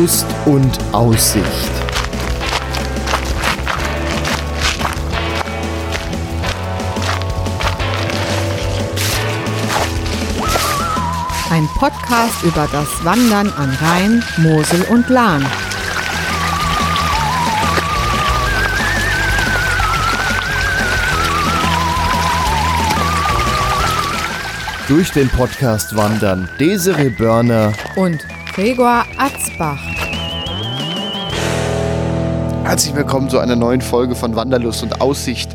Wanderlust und Aussicht. Ein Podcast über das Wandern an Rhein, Mosel und Lahn. Durch den Podcast wandern Desiree Börner Und Gregor Atzbach. Herzlich willkommen zu einer neuen Folge von Wanderlust und Aussicht.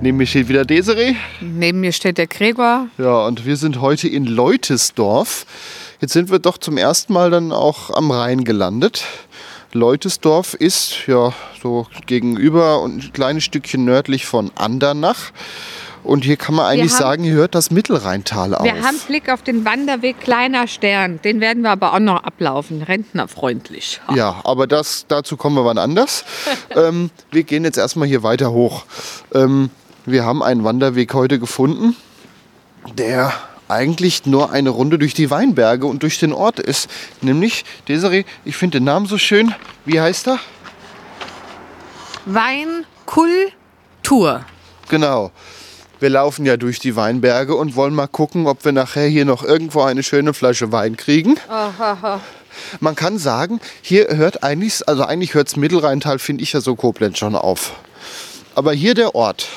Neben mir steht wieder Desiree. Neben mir steht der Gregor. Ja, und wir sind heute in Leutesdorf. Jetzt sind wir doch zum ersten Mal dann auch am Rhein gelandet. Leutesdorf ist ja so gegenüber und ein kleines Stückchen nördlich von Andernach. Und hier kann man eigentlich haben- sagen, hier hört das Mittelrheintal auf. Wir haben Blick auf den Wanderweg Kleiner Stern. Den werden wir aber auch noch ablaufen. Rentnerfreundlich. Ja, aber das, dazu kommen wir wann anders. ähm, wir gehen jetzt erstmal hier weiter hoch. Ähm, wir haben einen Wanderweg heute gefunden, der eigentlich nur eine Runde durch die Weinberge und durch den Ort ist. Nämlich, Desiree, ich finde den Namen so schön. Wie heißt er? Weinkultur. Genau. Wir laufen ja durch die Weinberge und wollen mal gucken, ob wir nachher hier noch irgendwo eine schöne Flasche Wein kriegen. Man kann sagen, hier hört eigentlich, also eigentlich hört das Mittelrheintal, finde ich ja so Koblenz schon auf. Aber hier der Ort,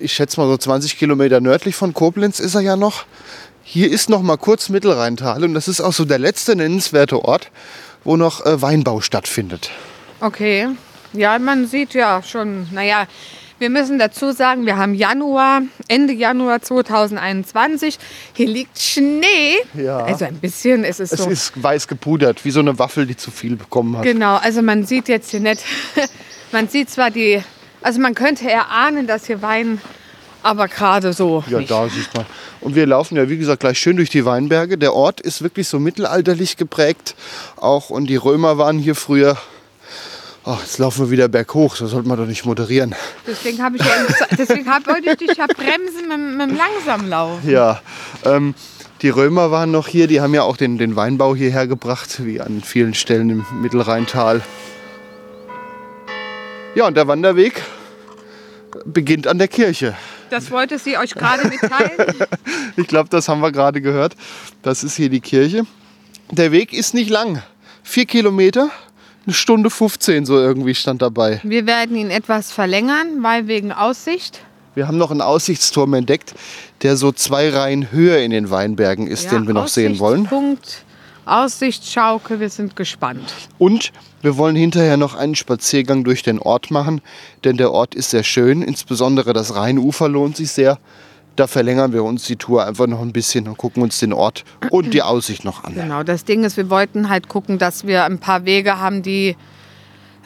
ich schätze mal so 20 Kilometer nördlich von Koblenz ist er ja noch. Hier ist noch mal kurz Mittelrheintal und das ist auch so der letzte nennenswerte Ort, wo noch äh, Weinbau stattfindet. Okay. Ja, man sieht ja schon, naja, wir müssen dazu sagen, wir haben Januar, Ende Januar 2021. Hier liegt Schnee. Ja. Also ein bisschen, es ist Es so. ist weiß gepudert, wie so eine Waffel, die zu viel bekommen hat. Genau, also man sieht jetzt hier nicht, man sieht zwar die, also man könnte erahnen, dass hier Wein, aber gerade so Ja, nicht. da sieht man. Und wir laufen ja, wie gesagt, gleich schön durch die Weinberge. Der Ort ist wirklich so mittelalterlich geprägt. Auch und die Römer waren hier früher. Ach, jetzt laufen wir wieder berghoch. Das sollte man doch nicht moderieren. Deswegen habe ich ja, deswegen hab, wollte ich dich ja bremsen mit, mit dem Langsamlauf. Ja, ähm, die Römer waren noch hier. Die haben ja auch den, den Weinbau hierher gebracht, wie an vielen Stellen im Mittelrheintal. Ja, und der Wanderweg beginnt an der Kirche. Das wollte sie euch gerade mitteilen. Ich glaube, das haben wir gerade gehört. Das ist hier die Kirche. Der Weg ist nicht lang. Vier Kilometer, eine Stunde 15 so irgendwie stand dabei. Wir werden ihn etwas verlängern, weil wegen Aussicht. Wir haben noch einen Aussichtsturm entdeckt, der so zwei Reihen höher in den Weinbergen ist, den wir noch sehen wollen. Aussichtspunkt, Aussichtsschaukel, wir sind gespannt. Und wir wollen hinterher noch einen Spaziergang durch den Ort machen, denn der Ort ist sehr schön. Insbesondere das Rheinufer lohnt sich sehr. Da verlängern wir uns die Tour einfach noch ein bisschen und gucken uns den Ort und die Aussicht noch an. Genau, das Ding ist, wir wollten halt gucken, dass wir ein paar Wege haben, die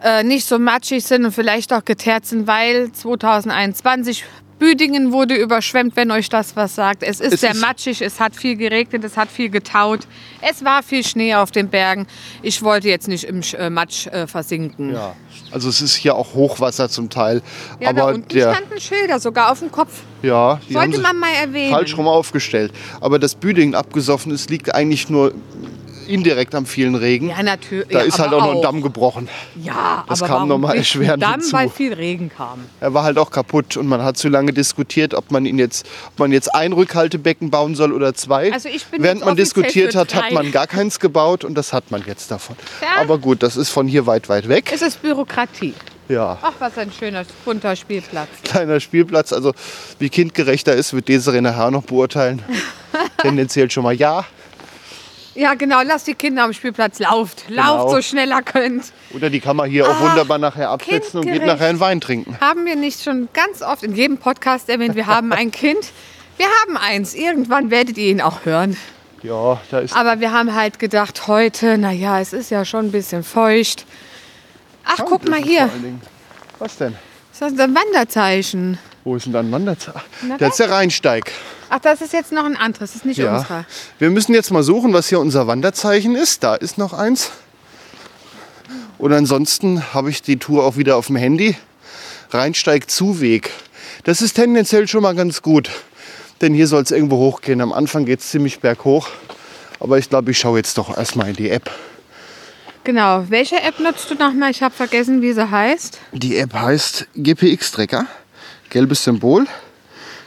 äh, nicht so matschig sind und vielleicht auch geteert sind, weil 2021 Büdingen wurde überschwemmt, wenn euch das was sagt. Es ist Es sehr ist- matschig, es hat viel geregnet, es hat viel getaut. Es war viel Schnee auf den Bergen. Ich wollte jetzt nicht im äh, Matsch äh, versinken. Ja, also es ist hier auch Hochwasser zum Teil. Ja, da aber unten der, standen Schilder, sogar auf dem Kopf. ja, die Sollte man mal erwähnen. falsch rum aufgestellt. Aber dass Büdingen abgesoffen ist, liegt eigentlich nur indirekt am vielen Regen. Ja, natürlich. Da ja, ist halt auch noch ein Damm gebrochen. Ja, Das aber kam warum noch mal nicht erschwerend Damm, hinzu. weil viel Regen kam. Er war halt auch kaputt und man hat zu lange diskutiert, ob man ihn jetzt, ob man jetzt ein Rückhaltebecken bauen soll oder zwei. Also ich bin Während man diskutiert hat, hat man gar keins gebaut und das hat man jetzt davon. Ja. Aber gut, das ist von hier weit, weit weg. Es ist Bürokratie. Ja. Ach, was ein schöner, bunter Spielplatz. kleiner Spielplatz. Also wie kindgerechter ist, wird Desiree nachher noch beurteilen. Tendenziell schon mal ja. Ja, genau, lasst die Kinder am Spielplatz. Lauft, Genau. lauft so schnell ihr könnt. Oder die kann man hier auch wunderbar nachher absetzen und geht nachher einen Wein trinken. Haben wir nicht schon ganz oft in jedem Podcast erwähnt, wir haben ein Kind. Wir haben eins. Irgendwann werdet ihr ihn auch hören. Ja, da ist. Aber wir haben halt gedacht, heute, naja, es ist ja schon ein bisschen feucht. Ach, guck mal hier. Was denn? Das ist ein Wanderzeichen. Wo ist denn da ein Wanderzeichen? Na, Da ist der Rheinsteig. Ach, das ist jetzt noch ein anderes. Das ist nicht Ja. unserer. Wir müssen jetzt mal suchen, was hier unser Wanderzeichen ist. Da ist noch eins. Und ansonsten habe ich die Tour auch wieder auf dem Handy. Rheinsteig Zuweg. Das ist tendenziell schon mal ganz gut. Denn hier soll es irgendwo hochgehen. Am Anfang geht es ziemlich berghoch. Aber ich glaube, ich schaue jetzt doch erstmal in die App. Genau. Welche App nutzt du nochmal? Ich habe vergessen, wie sie heißt. Die App heißt GPX-Trecker. Gelbes Symbol.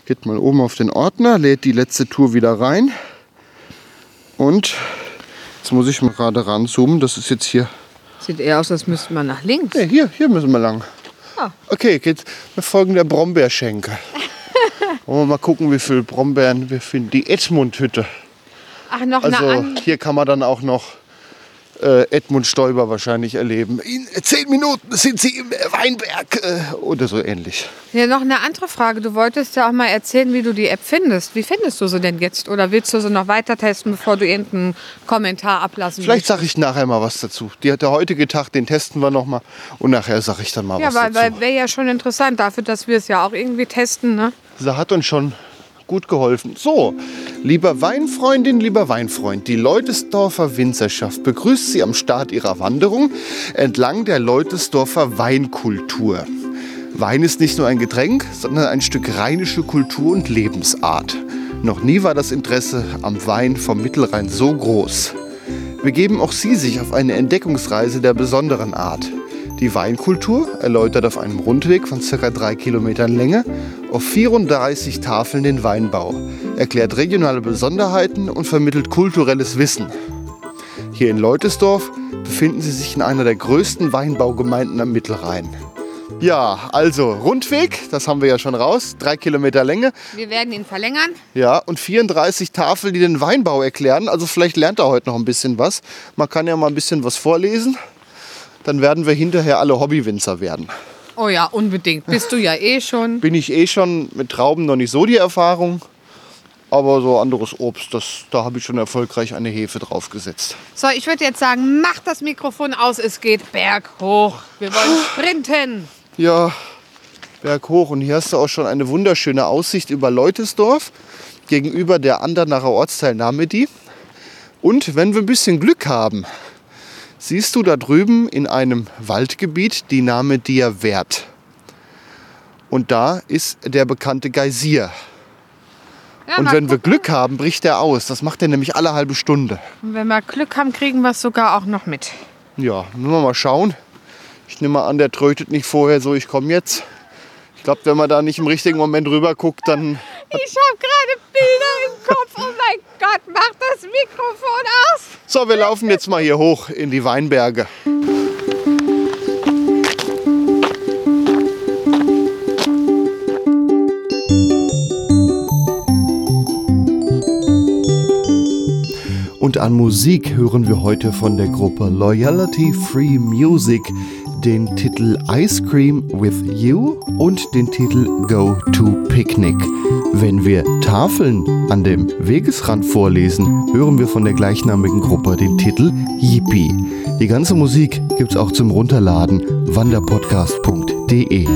Geht mal oben auf den Ordner, lädt die letzte Tour wieder rein. Und jetzt muss ich mal gerade ranzoomen. Das ist jetzt hier. Sieht eher aus, als müsste man nach links. Nee, hier, hier müssen wir lang. Ah. Okay, geht, wir folgen der Brombeerschenke. Wollen wir mal gucken, wie viele Brombeeren wir finden. Die Edmund-Hütte. Ach, noch Also eine an. hier kann man dann auch noch äh, Edmund Stoiber wahrscheinlich erleben. In zehn Minuten sind sie im Weinberg äh, oder so ähnlich. Ja, noch eine andere Frage. Du wolltest ja auch mal erzählen, wie du die App findest. Wie findest du sie denn jetzt? Oder willst du sie noch weiter testen, bevor du irgendeinen Kommentar ablassen Vielleicht sage ich nachher mal was dazu. Die, der heutige Tag, den testen wir noch mal und nachher sage ich dann mal Ja, was weil, dazu. weil wäre ja schon interessant dafür, dass wir es ja auch irgendwie testen. Ne? Sie hat uns schon gut geholfen. So, lieber Weinfreundin, lieber Weinfreund, die Leutesdorfer Winzerschaft begrüßt Sie am Start Ihrer Wanderung entlang der Leutesdorfer Weinkultur. Wein ist nicht nur ein Getränk, sondern ein Stück rheinische Kultur und Lebensart. Noch nie war das Interesse am Wein vom Mittelrhein so groß. Begeben auch Sie sich auf eine Entdeckungsreise der besonderen Art. Die Weinkultur erläutert auf einem Rundweg von ca. 3 Kilometern Länge auf 34 Tafeln den Weinbau, erklärt regionale Besonderheiten und vermittelt kulturelles Wissen. Hier in Leutesdorf befinden Sie sich in einer der größten Weinbaugemeinden am Mittelrhein. Ja, also Rundweg, das haben wir ja schon raus, 3 Kilometer Länge. Wir werden ihn verlängern. Ja, und 34 Tafeln, die den Weinbau erklären. Also vielleicht lernt er heute noch ein bisschen was. Man kann ja mal ein bisschen was vorlesen. Dann werden wir hinterher alle Hobbywinzer werden. Oh ja, unbedingt. Bist du ja eh schon. Bin ich eh schon mit Trauben noch nicht so die Erfahrung. Aber so anderes Obst, das, da habe ich schon erfolgreich eine Hefe draufgesetzt. So, ich würde jetzt sagen, mach das Mikrofon aus. Es geht berghoch. Wir wollen sprinten. Ja, Berg hoch. Und hier hast du auch schon eine wunderschöne Aussicht über Leutesdorf gegenüber der Andernacher Ortsteil Namedi. Und wenn wir ein bisschen Glück haben, siehst du da drüben in einem Waldgebiet die Namedier Wert. Und da ist der bekannte Geysir. Ja, Und wenn wir gucken. Glück haben, bricht er aus. Das macht er nämlich alle halbe Stunde. Und wenn wir Glück haben, kriegen wir es sogar auch noch mit. Ja, müssen wir mal schauen. Ich nehme mal an, der trötet nicht vorher so, ich komme jetzt. Ich glaube, wenn man da nicht im richtigen Moment rüber guckt, dann. Ich habe gerade Bilder im Kopf. Oh mein Gott, mach das Mikrofon aus. So, wir laufen jetzt mal hier hoch in die Weinberge. Und an Musik hören wir heute von der Gruppe Loyalty Free Music den Titel Ice Cream with You und den Titel Go to Picnic. Wenn wir Tafeln an dem Wegesrand vorlesen, hören wir von der gleichnamigen Gruppe den Titel Yippie. Die ganze Musik gibt's auch zum Runterladen wanderpodcast.de.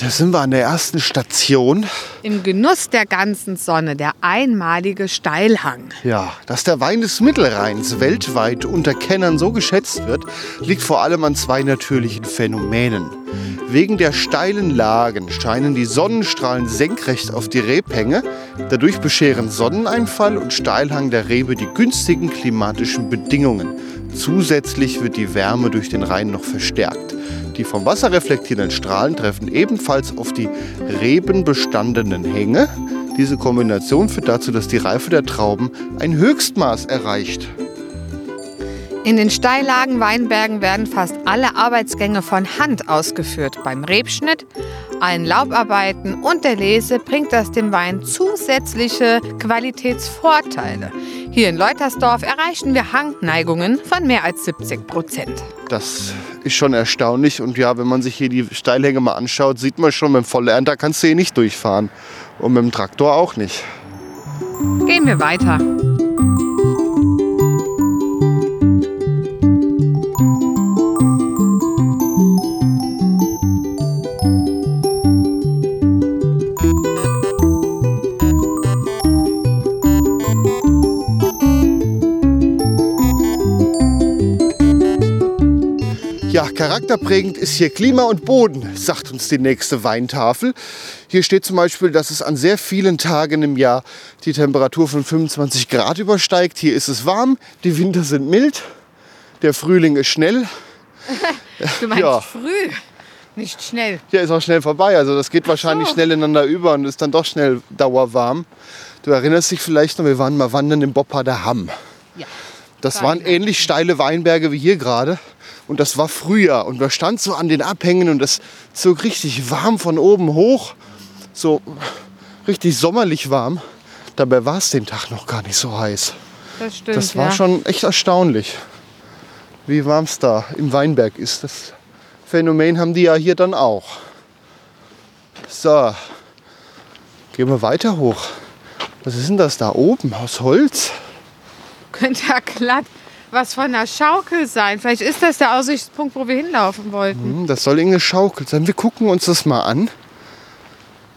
da sind wir an der ersten Station. Im Genuss der ganzen Sonne, der einmalige Steilhang. Ja, dass der Wein des Mittelrheins weltweit unter Kennern so geschätzt wird, liegt vor allem an zwei natürlichen Phänomenen. Wegen der steilen Lagen scheinen die Sonnenstrahlen senkrecht auf die Rebhänge. Dadurch bescheren Sonneneinfall und Steilhang der Rebe die günstigen klimatischen Bedingungen. Zusätzlich wird die Wärme durch den Rhein noch verstärkt. Die vom Wasser reflektierenden Strahlen treffen ebenfalls auf die rebenbestandenen Hänge. Diese Kombination führt dazu, dass die Reife der Trauben ein Höchstmaß erreicht. In den Steillagen Weinbergen werden fast alle Arbeitsgänge von Hand ausgeführt. Beim Rebschnitt, allen Laubarbeiten und der Lese bringt das dem Wein zusätzliche Qualitätsvorteile. Hier in Leutersdorf erreichen wir Hangneigungen von mehr als 70 Prozent. Das ist schon erstaunlich. Und ja, wenn man sich hier die Steilhänge mal anschaut, sieht man schon, mit dem Vollernter kannst du hier nicht durchfahren. Und mit dem Traktor auch nicht. Gehen wir weiter. Charakterprägend ist hier Klima und Boden, sagt uns die nächste Weintafel. Hier steht zum Beispiel, dass es an sehr vielen Tagen im Jahr die Temperatur von 25 Grad übersteigt. Hier ist es warm, die Winter sind mild, der Frühling ist schnell. Du meinst Ja. früh, nicht schnell. Hier ist auch schnell vorbei, also das geht wahrscheinlich so. schnell ineinander über und ist dann doch schnell dauerwarm. Du erinnerst dich vielleicht noch, wir waren mal wandern im Bopparder Hamm. Ja. Das waren ähnlich steile Weinberge wie hier gerade. Und das war Frühjahr. Und wir standen so an den Abhängen und das zog richtig warm von oben hoch. So richtig sommerlich warm. Dabei war es den Tag noch gar nicht so heiß. Das stimmt. Das war ja. schon echt erstaunlich, wie warm es da im Weinberg ist. Das Phänomen haben die ja hier dann auch. So, gehen wir weiter hoch. Was ist denn das da oben aus Holz? Könnte ja glatt was von einer Schaukel sein. Vielleicht ist das der Aussichtspunkt, wo wir hinlaufen wollten. Hm, Das soll irgendeine Schaukel sein. Wir gucken uns das mal an.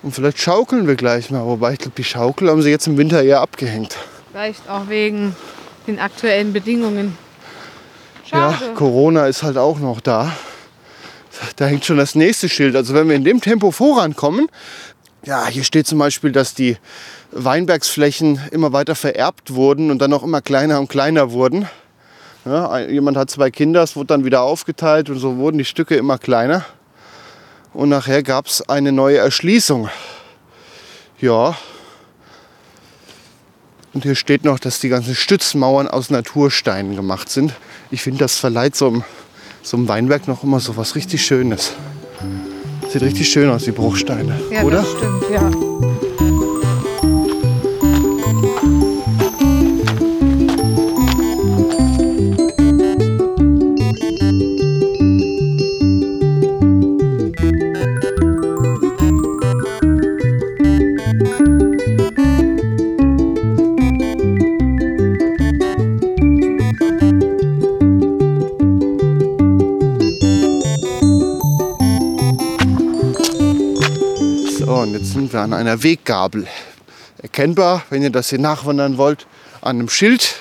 Und vielleicht schaukeln wir gleich mal. Wobei ich glaube, die Schaukel haben sie jetzt im Winter eher abgehängt. Vielleicht auch wegen den aktuellen Bedingungen. Ja, Schade. Corona ist halt auch noch da. Da hängt schon das nächste Schild. Also wenn wir in dem Tempo vorankommen, ja, hier steht zum Beispiel, dass die Weinbergsflächen immer weiter vererbt wurden und dann auch immer kleiner und kleiner wurden. Ja, jemand hat zwei Kinder, es wurde dann wieder aufgeteilt und so wurden die Stücke immer kleiner. Und nachher gab es eine neue Erschließung. Ja. Und hier steht noch, dass die ganzen Stützmauern aus Natursteinen gemacht sind. Ich finde, das verleiht so einem, so einem Weinberg noch immer so was richtig Schönes. Sieht richtig schön aus, die Bruchsteine. Ja, oder? das stimmt, ja. Sind wir an einer Weggabel. Erkennbar, wenn ihr das hier nachwandern wollt, an einem Schild,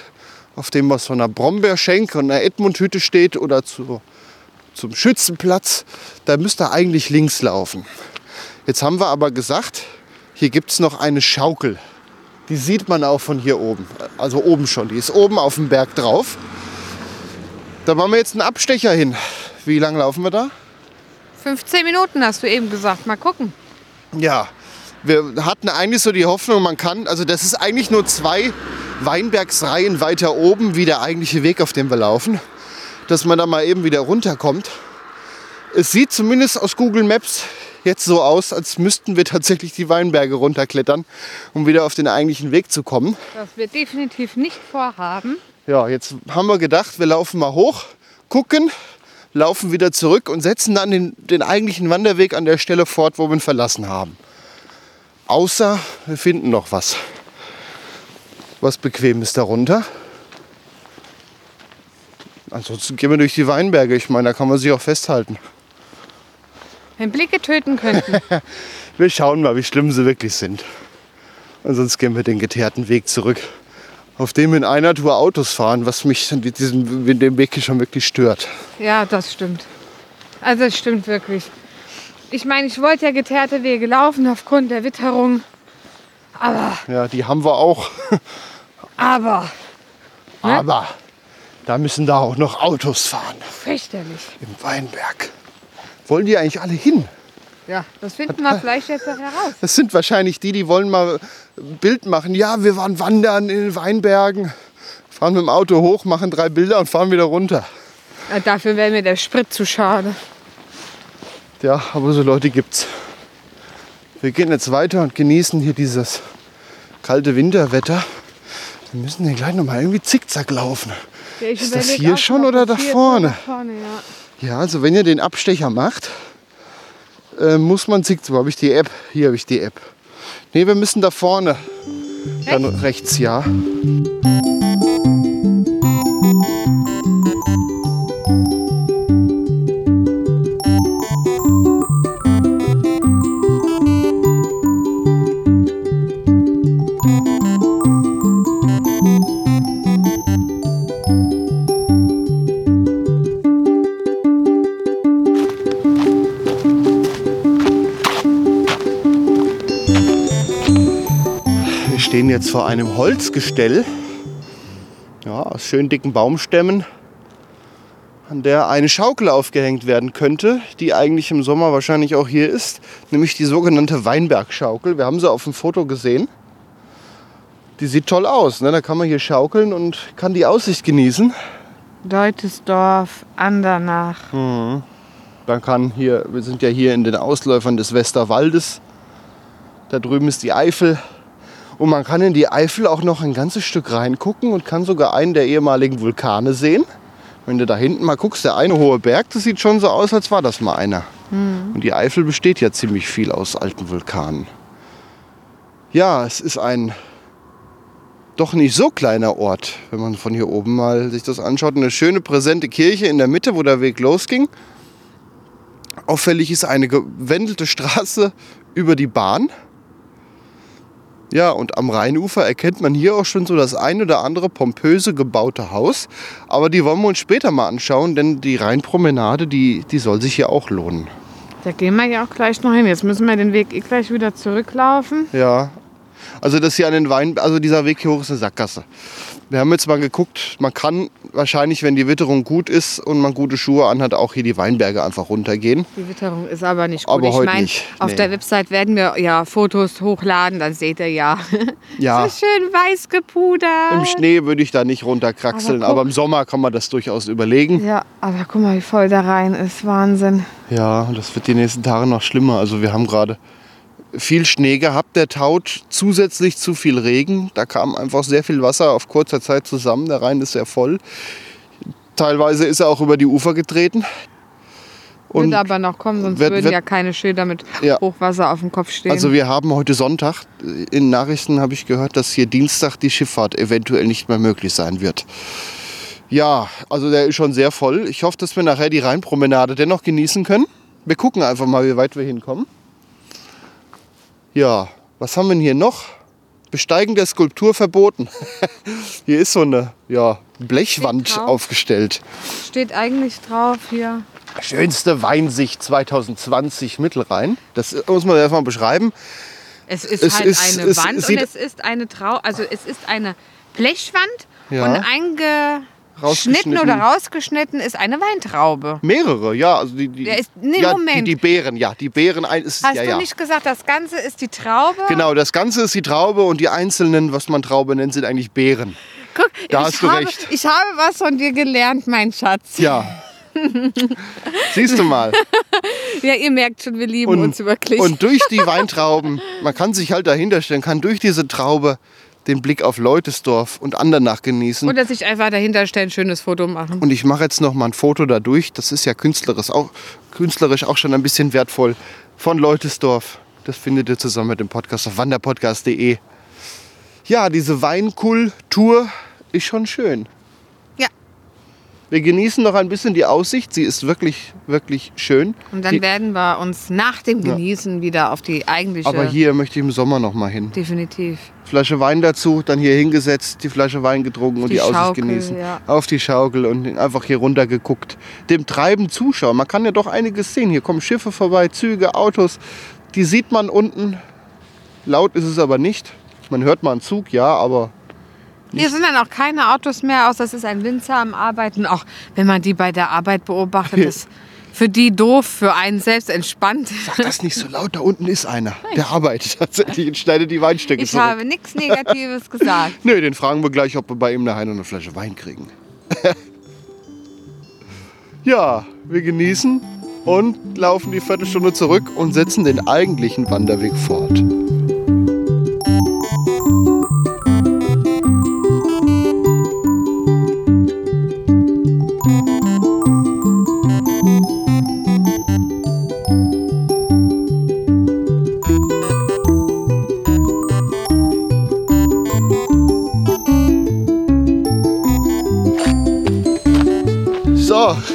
auf dem was von einer Brombeerschenke und einer Edmundhütte steht oder zu, zum Schützenplatz. Da müsst ihr eigentlich links laufen. Jetzt haben wir aber gesagt, hier gibt es noch eine Schaukel. Die sieht man auch von hier oben. Also oben schon. Die ist oben auf dem Berg drauf. Da machen wir jetzt einen Abstecher hin. Wie lange laufen wir da? 15 Minuten hast du eben gesagt. Mal gucken. Ja, wir hatten eigentlich so die Hoffnung, man kann, also das ist eigentlich nur zwei Weinbergsreihen weiter oben, wie der eigentliche Weg, auf dem wir laufen, dass man da mal eben wieder runterkommt. Es sieht zumindest aus Google Maps jetzt so aus, als müssten wir tatsächlich die Weinberge runterklettern, um wieder auf den eigentlichen Weg zu kommen. Was wir definitiv nicht vorhaben. Ja, jetzt haben wir gedacht, wir laufen mal hoch, gucken, laufen wieder zurück und setzen dann den, den eigentlichen Wanderweg an der Stelle fort, wo wir ihn verlassen haben. Außer wir finden noch was. Was bequem ist darunter. Ansonsten gehen wir durch die Weinberge. Ich meine, da kann man sich auch festhalten. Wenn Blicke töten könnten. Wir schauen mal, wie schlimm sie wirklich sind. Und sonst gehen wir den geteerten Weg zurück, auf dem in einer Tour Autos fahren, was mich an diesem, dem Weg hier schon wirklich stört. ja, das stimmt. Also es stimmt wirklich. Ich meine, ich wollte ja geteerte Wege laufen aufgrund der Witterung. Aber, Ja, die haben wir auch. aber, Ne? Aber da müssen da auch noch Autos fahren fürchterlich. im Weinberg. Wollen die eigentlich alle hin? Ja, das finden wir vielleicht jetzt noch heraus. Das sind wahrscheinlich die, die wollen mal ein Bild machen. Ja, wir waren wandern in den Weinbergen, fahren mit dem Auto hoch, machen drei Bilder und fahren wieder runter. Ja, dafür wäre mir der Sprit zu schade. Ja, aber so Leute gibt's. Wir gehen jetzt weiter und genießen hier dieses kalte Winterwetter. Wir müssen hier gleich noch mal irgendwie zickzack laufen. Ja, Ist das hier auch schon oder da vorne? vorne ja. Ja, also wenn ihr den Abstecher macht, äh, muss man zickzack. Wo habe ich die App? Hier habe ich die App. Nee, wir müssen da vorne. Dann rechts, ja. Vor einem Holzgestell. Ja, aus schön dicken Baumstämmen, an der eine Schaukel aufgehängt werden könnte, die eigentlich im Sommer wahrscheinlich auch hier ist, nämlich die sogenannte Weinbergschaukel. Wir haben sie auf dem Foto gesehen. Die sieht toll aus. Ne? Da kann man hier schaukeln und kann die Aussicht genießen. Deutesdorf, Andernach. Man kann hier, wir sind ja hier in den Ausläufern des Westerwaldes. Da drüben ist die Eifel. Und man kann in die Eifel auch noch ein ganzes Stück reingucken und kann sogar einen der ehemaligen Vulkane sehen. Wenn du da hinten mal guckst, der eine hohe Berg, das sieht schon so aus, als war das mal einer. Und die Eifel besteht ja ziemlich viel aus alten Vulkanen. Ja, es ist ein doch nicht so kleiner Ort, wenn man von hier oben mal sich das anschaut. Eine schöne präsente Kirche in der Mitte, wo der Weg losging. Auffällig ist eine gewendelte Straße über die Bahn. Ja, und am Rheinufer erkennt man hier auch schon so das ein oder andere pompöse gebaute Haus. Aber die wollen wir uns später mal anschauen, denn die Rheinpromenade, die, die soll sich hier auch lohnen. Da gehen wir ja auch gleich noch hin. Jetzt müssen wir den Weg eh gleich wieder zurücklaufen. Ja, also das hier an den Wein, also dieser Weg hier hoch ist eine Sackgasse. Wir haben jetzt mal geguckt, man kann wahrscheinlich, wenn die Witterung gut ist und man gute Schuhe anhat, auch hier die Weinberge einfach runtergehen. Die Witterung ist aber nicht gut. Aber ich heute meine, nicht, auf nee. der Website werden wir ja Fotos hochladen, dann seht ihr ja. Ja. so schön weiß gepudert. Im Schnee würde ich da nicht runterkraxeln, Aber aber, im Sommer kann man das durchaus überlegen. Ja, aber guck mal, wie voll da rein ist. Wahnsinn. Ja, das wird die nächsten Tage noch schlimmer. Also wir haben gerade viel Schnee gehabt, der taut, zusätzlich zu viel Regen. Da kam einfach sehr viel Wasser auf kurzer Zeit zusammen. Der Rhein ist sehr voll. Teilweise ist er auch über die Ufer getreten. Und Wird aber noch kommen, sonst wird- würden wird- ja keine Schilder mit Ja. Hochwasser auf dem Kopf stehen. also wir haben heute Sonntag. In Nachrichten habe ich gehört, dass hier Dienstag die Schifffahrt eventuell nicht mehr möglich sein wird. Ja, also der ist schon sehr voll. Ich hoffe, dass wir nachher die Rheinpromenade dennoch genießen können. Wir gucken einfach mal, wie weit wir hinkommen. Ja, was haben wir denn hier noch? Besteigen der Skulptur verboten. hier ist so eine ja, Blechwand aufgestellt. Steht eigentlich drauf hier. Schönste Weinsicht 2020 Mittelrhein. Das muss man erstmal beschreiben. Es ist Es halt ist- eine Wand und es ist eine Trau, also es ist eine Blechwand Ja. und eingeschnitten Rausgeschnitten. oder rausgeschnitten ist eine Weintraube. Mehrere, ja. Also die, die, ist- nee, ja, Moment. Die, die Beeren, ja. Die Beeren ein, ist, Hast ja, du ja. nicht gesagt, das Ganze ist die Traube? Genau, das Ganze ist die Traube und die einzelnen, was man Traube nennt, sind eigentlich Beeren. Guck, Da ich, hast du habe, recht. ich habe was von dir gelernt, mein Schatz. Ja. Siehst du mal. Ja, ihr merkt schon, wir lieben uns wirklich. und durch die Weintrauben, man kann sich halt dahinter stellen, kann durch diese Traube den Blick auf Leutesdorf und Andernach genießen. Oder sich einfach dahinter stellen, ein schönes Foto machen. Und ich mache jetzt noch mal ein Foto dadurch. Das ist ja künstlerisch auch, künstlerisch auch schon ein bisschen wertvoll. Von Leutesdorf. Das findet ihr zusammen mit dem Podcast auf wanderpodcast.de. Ja, diese Weinkultur ist schon schön. Ja. Wir genießen noch ein bisschen die Aussicht. Sie ist wirklich, wirklich schön. Und dann die, werden wir uns nach dem Genießen wieder auf die eigentliche. aber hier möchte ich im Sommer noch mal hin. Definitiv. Flasche Wein dazu, dann hier hingesetzt, die Flasche Wein getrunken und Die die, Aussicht Schaukel, genießen. ja. Auf die Schaukel und einfach hier runter geguckt. Dem Treiben zuschauen. Man kann ja doch einiges sehen. Hier kommen Schiffe vorbei, Züge, Autos. Die sieht man unten. Laut ist es aber nicht. Man hört mal einen Zug, ja, aber Hier sind dann auch keine Autos mehr, außer es ist ein Winzer am Arbeiten. Auch wenn man die bei der Arbeit beobachtet, ist für die doof, für einen selbst entspannt. sag das nicht so laut. Da unten ist einer. Der arbeitet tatsächlich und schneidet die Weinstücke Ich zurück. habe nichts Negatives gesagt. Nö, den fragen wir gleich, ob wir bei ihm nachher noch eine Flasche Wein kriegen. ja, wir genießen und laufen die Viertelstunde zurück und setzen den eigentlichen Wanderweg fort.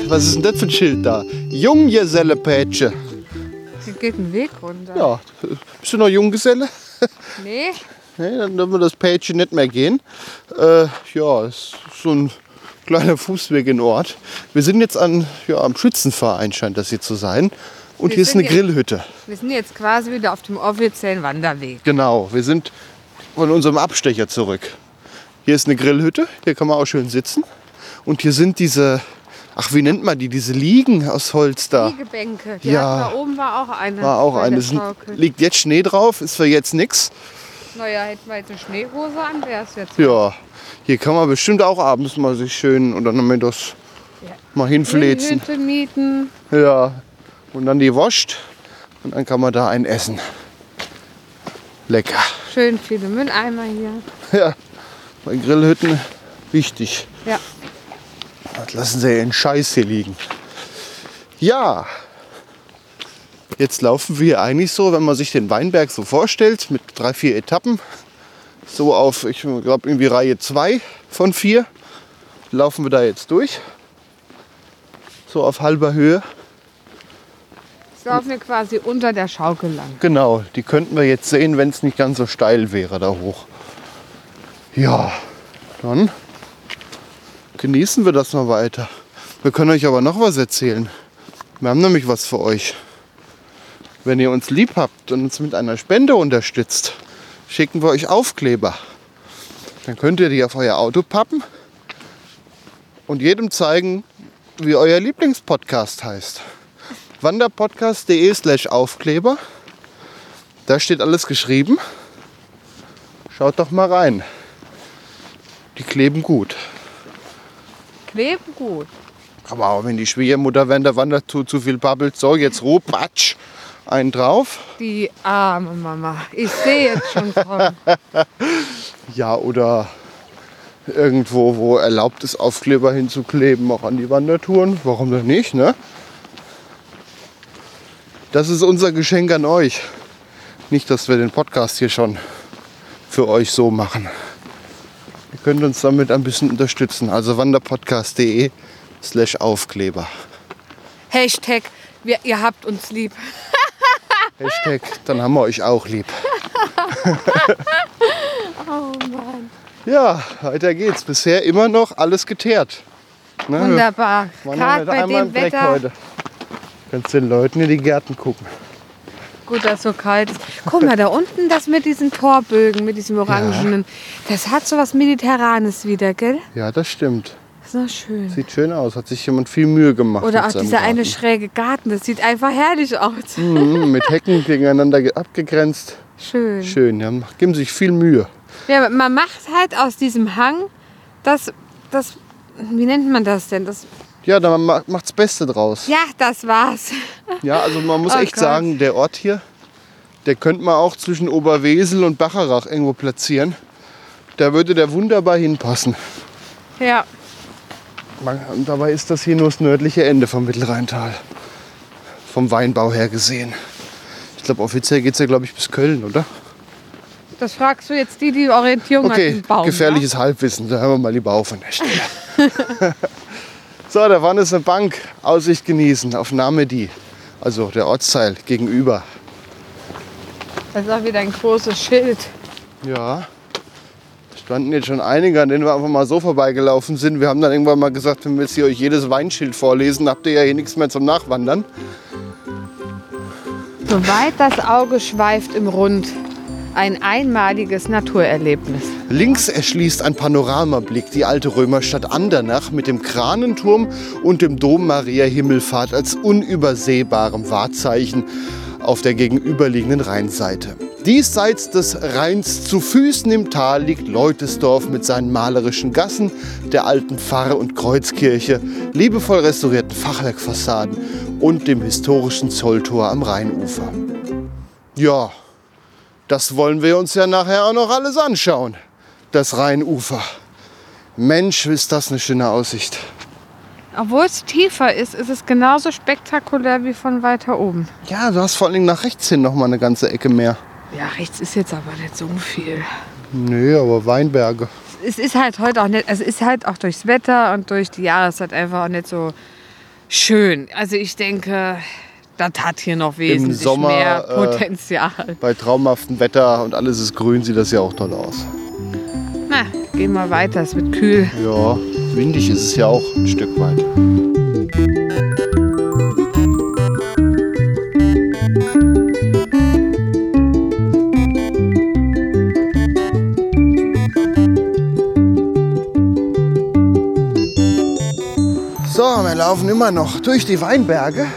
Was ist denn das für ein Schild da? Junggesellepätsche. Hier geht ein Weg runter. Ja, bist du noch Junggeselle? Nee, Nee, dann dürfen wir das Pädchen nicht mehr gehen. Äh, ja, es ist so ein kleiner Fußweg in Ort. Wir sind jetzt an, ja, am Schützenverein, scheint das hier zu sein. Und Wir hier ist eine hier- Grillhütte. wir sind jetzt quasi wieder auf dem offiziellen Wanderweg. Genau, wir sind von unserem Abstecher zurück. Hier ist eine Grillhütte, hier kann man auch schön sitzen. Und hier sind diese, ach wie nennt man die, diese Liegen aus Holz da. Liegebänke. Die Ja. wir oben war auch eine. War auch eine. liegt jetzt Schnee drauf, ist für jetzt nichts. Naja, hätten wir jetzt eine Schneehose an, wäre es jetzt. Ja, hier kann man bestimmt auch abends mal sich schön und dann haben das Ja. mal hinfläzen. Hütte mieten. Ja, und dann die Wurst und dann kann man da ein essen. Lecker. Schön viele Mülleimer hier. Ja, bei Grillhütten wichtig. Ja. Das lassen sie ihren Scheiß hier liegen. Ja, jetzt laufen wir eigentlich so, wenn man sich den Weinberg so vorstellt, mit drei, vier Etappen. So auf, ich glaube, irgendwie Reihe 2 von 4. Laufen wir da jetzt durch. So auf halber Höhe. Jetzt laufen wir quasi unter der Schaukel lang. Genau, die könnten wir jetzt sehen, wenn es nicht ganz so steil wäre da hoch. Ja, dann genießen wir das mal weiter. Wir können euch aber noch was erzählen. Wir haben nämlich was für euch. Wenn ihr uns lieb habt und uns mit einer Spende unterstützt, schicken wir euch Aufkleber. Dann könnt ihr die auf euer Auto pappen und jedem zeigen, wie euer Lieblingspodcast heißt wanderpodcast.de slash Aufkleber. Da steht alles geschrieben. Schaut doch mal rein. Die kleben gut. Kleben gut. Aber auch wenn die Schwiegermutter während der Wandertour zu viel babbelt, so jetzt Ruhe, Patsch, einen drauf. Die arme Mama. Ich sehe jetzt schon kommen. Ja, oder irgendwo, wo erlaubt ist, Aufkleber hinzukleben, auch an die Wandertouren. Warum denn nicht, ne? Das ist unser Geschenk an euch. Nicht, dass wir den Podcast hier schon für euch so machen. Ihr könnt uns damit ein bisschen unterstützen. Also wanderpodcast.de slash Aufkleber. Hashtag, wir, ihr habt uns lieb. Hashtag, dann haben wir euch auch lieb. Oh Mann. Ja, weiter geht's. Bisher immer noch alles geteert. Ne, Wunderbar. Gerade bei dem Dreck Wetter. heute. Kannst den Leuten in die Gärten gucken. Gut, dass so kalt ist. Guck mal, da unten das mit diesen Torbögen, mit diesem Orangenen. Das hat so was Mediterranes wieder, gell? Ja, das stimmt. Das ist noch schön. Sieht schön aus. Hat sich jemand viel Mühe gemacht. Oder auch dieser eine Garten. schräge Garten, das sieht einfach herrlich aus. Mhm, mit Hecken gegeneinander ge- abgegrenzt. Schön. Schön, ja. Geben sich viel Mühe. Ja, man macht halt aus diesem Hang das, das, wie nennt man das denn? Das, Ja, dann ma- macht's Beste draus. ja, das war's. Ja, also man muss Oh echt Gott. sagen, der Ort hier, der könnte man auch zwischen Oberwesel und Bacharach irgendwo platzieren. Da würde der wunderbar hinpassen. Ja, Und dabei ist das hier nur das nördliche Ende vom Mittelrheintal. Vom Weinbau her gesehen. Ich glaube, offiziell geht es ja, glaube ich, bis Köln, oder? das fragst du jetzt die, die Orientierung Okay, hat im Baum. gefährliches Halbwissen. Da hören wir mal lieber auf an der Stelle. so, da vorne ist eine Bank. Aussicht genießen auf Namedi. Also der Ortsteil gegenüber. Das ist auch wieder ein großes Schild. Ja. Da standen jetzt schon einige, an denen wir einfach mal so vorbeigelaufen sind. Wir haben dann irgendwann mal gesagt, wenn wir jetzt hier euch jedes Weinschild vorlesen, habt ihr ja hier nichts mehr zum Nachwandern. Soweit das Auge schweift im Rund. Ein einmaliges Naturerlebnis. Links erschließt ein Panoramablick die alte Römerstadt Andernach mit dem Kranenturm und dem Dom Maria Himmelfahrt als unübersehbarem Wahrzeichen auf der gegenüberliegenden Rheinseite. Diesseits des Rheins zu Füßen im Tal liegt Leutesdorf mit seinen malerischen Gassen, der alten Pfarre- und Kreuzkirche, liebevoll restaurierten Fachwerkfassaden und dem historischen Zolltor am Rheinufer. Ja, das wollen wir uns ja nachher auch noch alles anschauen. Das Rheinufer. Mensch, ist das eine schöne Aussicht. Obwohl es tiefer ist, ist es genauso spektakulär wie von weiter oben. Ja, du hast vor allen Dingen nach rechts hin noch mal eine ganze Ecke mehr. Ja, rechts ist jetzt aber nicht so viel. Nö, aber Weinberge. Es ist halt heute auch nicht, also es ist halt auch durchs Wetter und durch die Jahreszeit einfach auch nicht so schön. Also ich denke, das hat hier noch wesentlich Sommer, mehr äh, Potenzial. Äh, bei traumhaftem Wetter und alles ist grün, sieht das ja auch toll aus. Na, gehen wir weiter, es wird kühl. Ja, windig ist es ja auch ein Stück weit. So, wir laufen immer noch durch die Weinberge.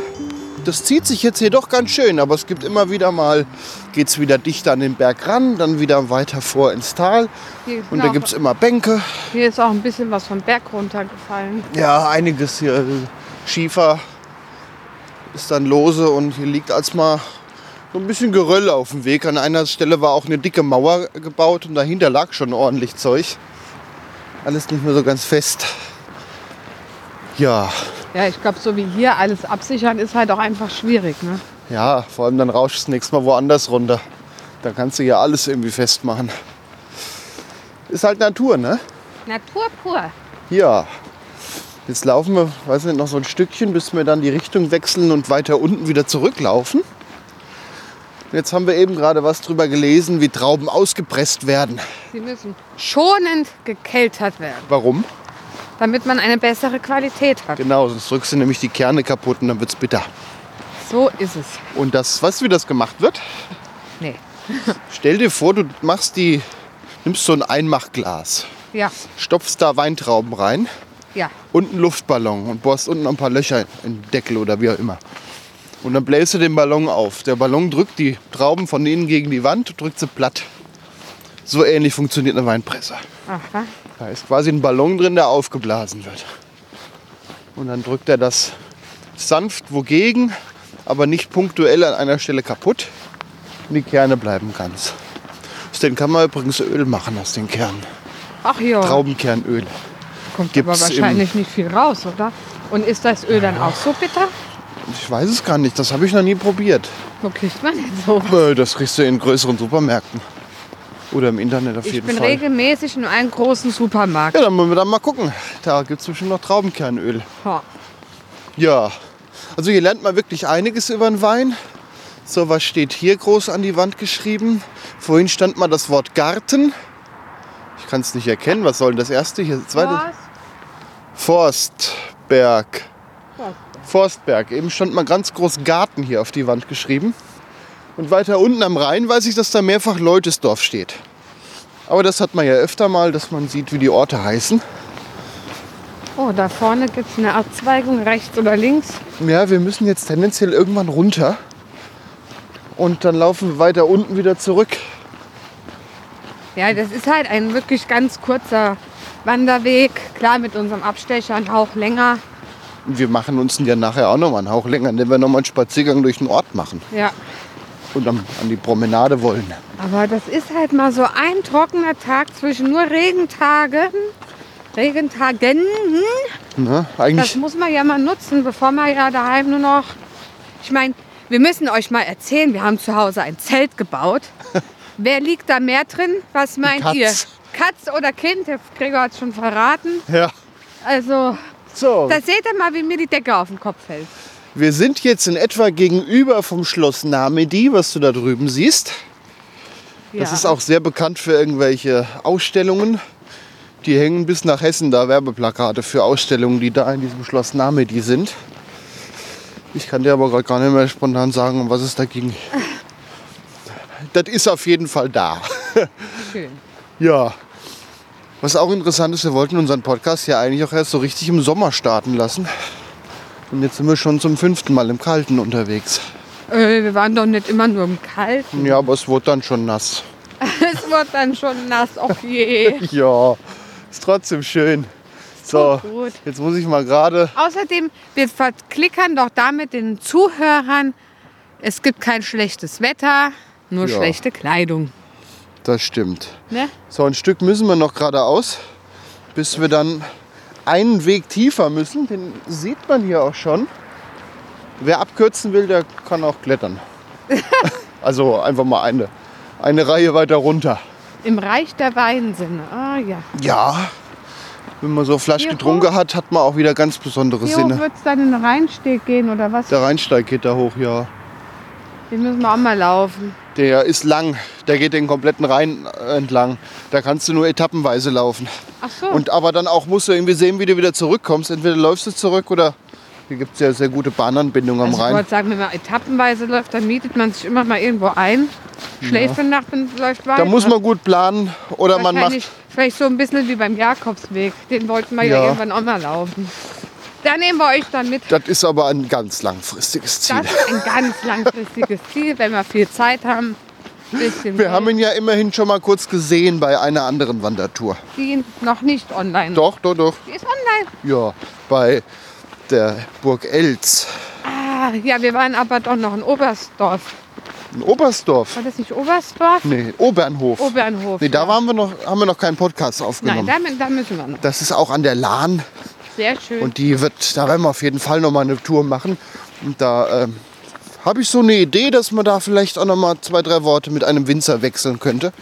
Das zieht sich jetzt hier doch ganz schön, aber es gibt immer wieder mal, geht es wieder dichter an den Berg ran, dann wieder weiter vor ins Tal. Hier, Und da gibt es immer Bänke. Hier ist auch ein bisschen was vom Berg runtergefallen. Ja, einiges hier. Schiefer ist dann lose und hier liegt als mal so ein bisschen Geröll auf dem Weg. An einer Stelle war auch eine dicke Mauer gebaut und dahinter lag schon ordentlich Zeug. Alles nicht mehr so ganz fest. Ja, Ja, ich glaube, so wie hier alles absichern ist halt auch einfach schwierig. Ne? ja, vor allem dann rauschst du nächstes Mal woanders runter. Da kannst du ja alles irgendwie festmachen. Ist halt Natur, ne? Natur pur. Ja. Jetzt laufen wir, weiß nicht, noch so ein Stückchen, bis wir dann die Richtung wechseln und weiter unten wieder zurücklaufen. Jetzt haben wir eben gerade was drüber gelesen, wie Trauben ausgepresst werden. Sie müssen schonend gekeltert werden, Warum? Damit man eine bessere Qualität hat. Genau, sonst drückst du nämlich die Kerne kaputt und dann wird's bitter. So ist es. Und das, weißt du, wie das gemacht wird? Nee. Stell dir vor, du machst die, nimmst so ein Einmachglas, Ja, stopfst da Weintrauben rein ja. und einen Luftballon und bohrst unten ein paar Löcher in den Deckel oder wie auch immer. Und dann bläst du den Ballon auf. Der Ballon drückt die Trauben von innen gegen die Wand und drückt sie platt. So ähnlich funktioniert eine Weinpresse. Aha. Da ist quasi ein Ballon drin, der aufgeblasen wird. Und dann drückt er das sanft wogegen, aber nicht punktuell an einer Stelle kaputt. Und die Kerne bleiben ganz. Aus denen kann man übrigens Öl machen, aus den Kernen. Ach ja, Traubenkernöl. kommt gibt's aber wahrscheinlich nicht viel raus, oder? Und ist das Öl dann auch so bitter? Ich weiß es gar nicht, das habe ich noch nie probiert. Wo kriegt man denn so? Äh, Das kriegst du in größeren Supermärkten. Oder im Internet auf Ich jeden bin Fall. regelmäßig in einem großen Supermarkt. Ja, dann wollen wir dann mal gucken. Da gibt es bestimmt noch Traubenkernöl. Ha. Ja, also hier lernt man wirklich einiges über den Wein. So, was steht hier groß an die Wand geschrieben? Vorhin stand mal das Wort Garten. Ich kann es nicht erkennen. Was soll denn das erste? Hier das zweite. Was? Forstberg. Forstberg. Eben stand mal ganz groß Garten hier auf die Wand geschrieben. Und weiter unten am Rhein weiß ich, dass da mehrfach Leutesdorf steht. Aber das hat man ja öfter mal, dass man sieht, wie die Orte heißen. Oh, da vorne gibt es eine Abzweigung, rechts oder links. Ja, wir müssen jetzt tendenziell irgendwann runter. Und dann laufen wir weiter unten wieder zurück. Ja, das ist halt ein wirklich ganz kurzer Wanderweg. Klar, mit unserem Abstecher ein Hauch länger. Wir machen uns ja nachher auch noch mal einen Hauch länger, indem wir noch mal einen Spaziergang durch den Ort machen Ja. Und an, an die Promenade wollen. Aber das ist halt mal so ein trockener Tag zwischen nur Regentagen. Regentagen. Ne? Das Eigentlich, muss man ja mal nutzen, bevor man ja daheim nur noch. Ich meine, wir müssen euch mal erzählen, wir haben zu Hause ein Zelt gebaut. Wer liegt da mehr drin? Was meint Katz. ihr? Katz oder Kind? Der Gregor hat schon verraten. ja. Also, So, da seht ihr mal, wie mir die Decke auf den Kopf fällt. Wir sind jetzt in etwa gegenüber vom Schloss Namedi, was du da drüben siehst. Das Ja. ist auch sehr bekannt für irgendwelche Ausstellungen. Die hängen bis nach Hessen da Werbeplakate für Ausstellungen, die da in diesem Schloss Namedi sind. Ich kann dir aber gerade gar nicht mehr spontan sagen, um was es da ging. Das ist auf jeden Fall da. schön. Ja. Was auch interessant ist, wir wollten unseren Podcast ja eigentlich auch erst so richtig im Sommer starten lassen. Und jetzt sind wir schon zum fünften Mal im Kalten unterwegs. Äh, wir waren doch nicht immer nur im Kalten. Ja, aber es wurde dann schon nass. Es wird dann schon nass. Och je. Ja, ist trotzdem schön. So, Gut, gut. jetzt muss ich mal gerade. Außerdem, wir verklickern doch damit den Zuhörern, es gibt kein schlechtes Wetter, nur Ja. schlechte Kleidung. Das stimmt. Ne? So, ein Stück müssen wir noch geradeaus, bis wir dann einen Weg tiefer müssen. Den sieht man hier auch schon. Wer abkürzen will, der kann auch klettern. also einfach mal eine, eine Reihe weiter runter. Im Reich der Weinsinne. Ah ja. Ja, wenn man so Flasch Hier getrunken hat, hat man auch wieder ganz besondere Hier hoch Sinne. wird es dann in den Rheinsteg gehen oder was? Der Rheinsteig geht da hoch, ja. Den müssen wir auch mal laufen. Der ist lang, der geht den kompletten Rhein entlang. Da kannst du nur etappenweise laufen. Ach so. Und aber dann auch musst du irgendwie sehen, wie du wieder zurückkommst. Entweder läufst du zurück oder hier gibt es ja sehr gute Bahnanbindungen am also ich Rhein. wollte sagen, wenn man etappenweise läuft, dann mietet man sich immer mal irgendwo ein, schläft eine Nacht und läuft weiter. Da muss man gut planen oder man macht. Vielleicht so ein bisschen wie beim Jakobsweg. Den wollten wir ja, Ja. irgendwann auch mal laufen. Da nehmen wir euch dann mit. Das ist aber ein ganz langfristiges Ziel. Das ist ein ganz langfristiges Ziel, wenn wir viel Zeit haben. Wir Geld, haben ihn ja immerhin schon mal kurz gesehen bei einer anderen Wandertour. die noch nicht online. Doch, doch, doch. Die ist online. Ja, bei der Burg Elz Ah, ja, wir waren aber doch noch in Oberstdorf. in Oberstdorf. War das nicht Oberstdorf? Nee, Obernhof. Obernhof. Nee, da ja. waren wir noch, haben wir noch keinen Podcast Nein, aufgenommen. da, da müssen wir noch. das ist auch an der Lahn Sehr schön. und die wird, da werden wir auf jeden Fall noch mal eine Tour machen. Und da ähm, habe ich so eine Idee, dass man da vielleicht auch noch mal zwei, drei Worte mit einem Winzer wechseln könnte.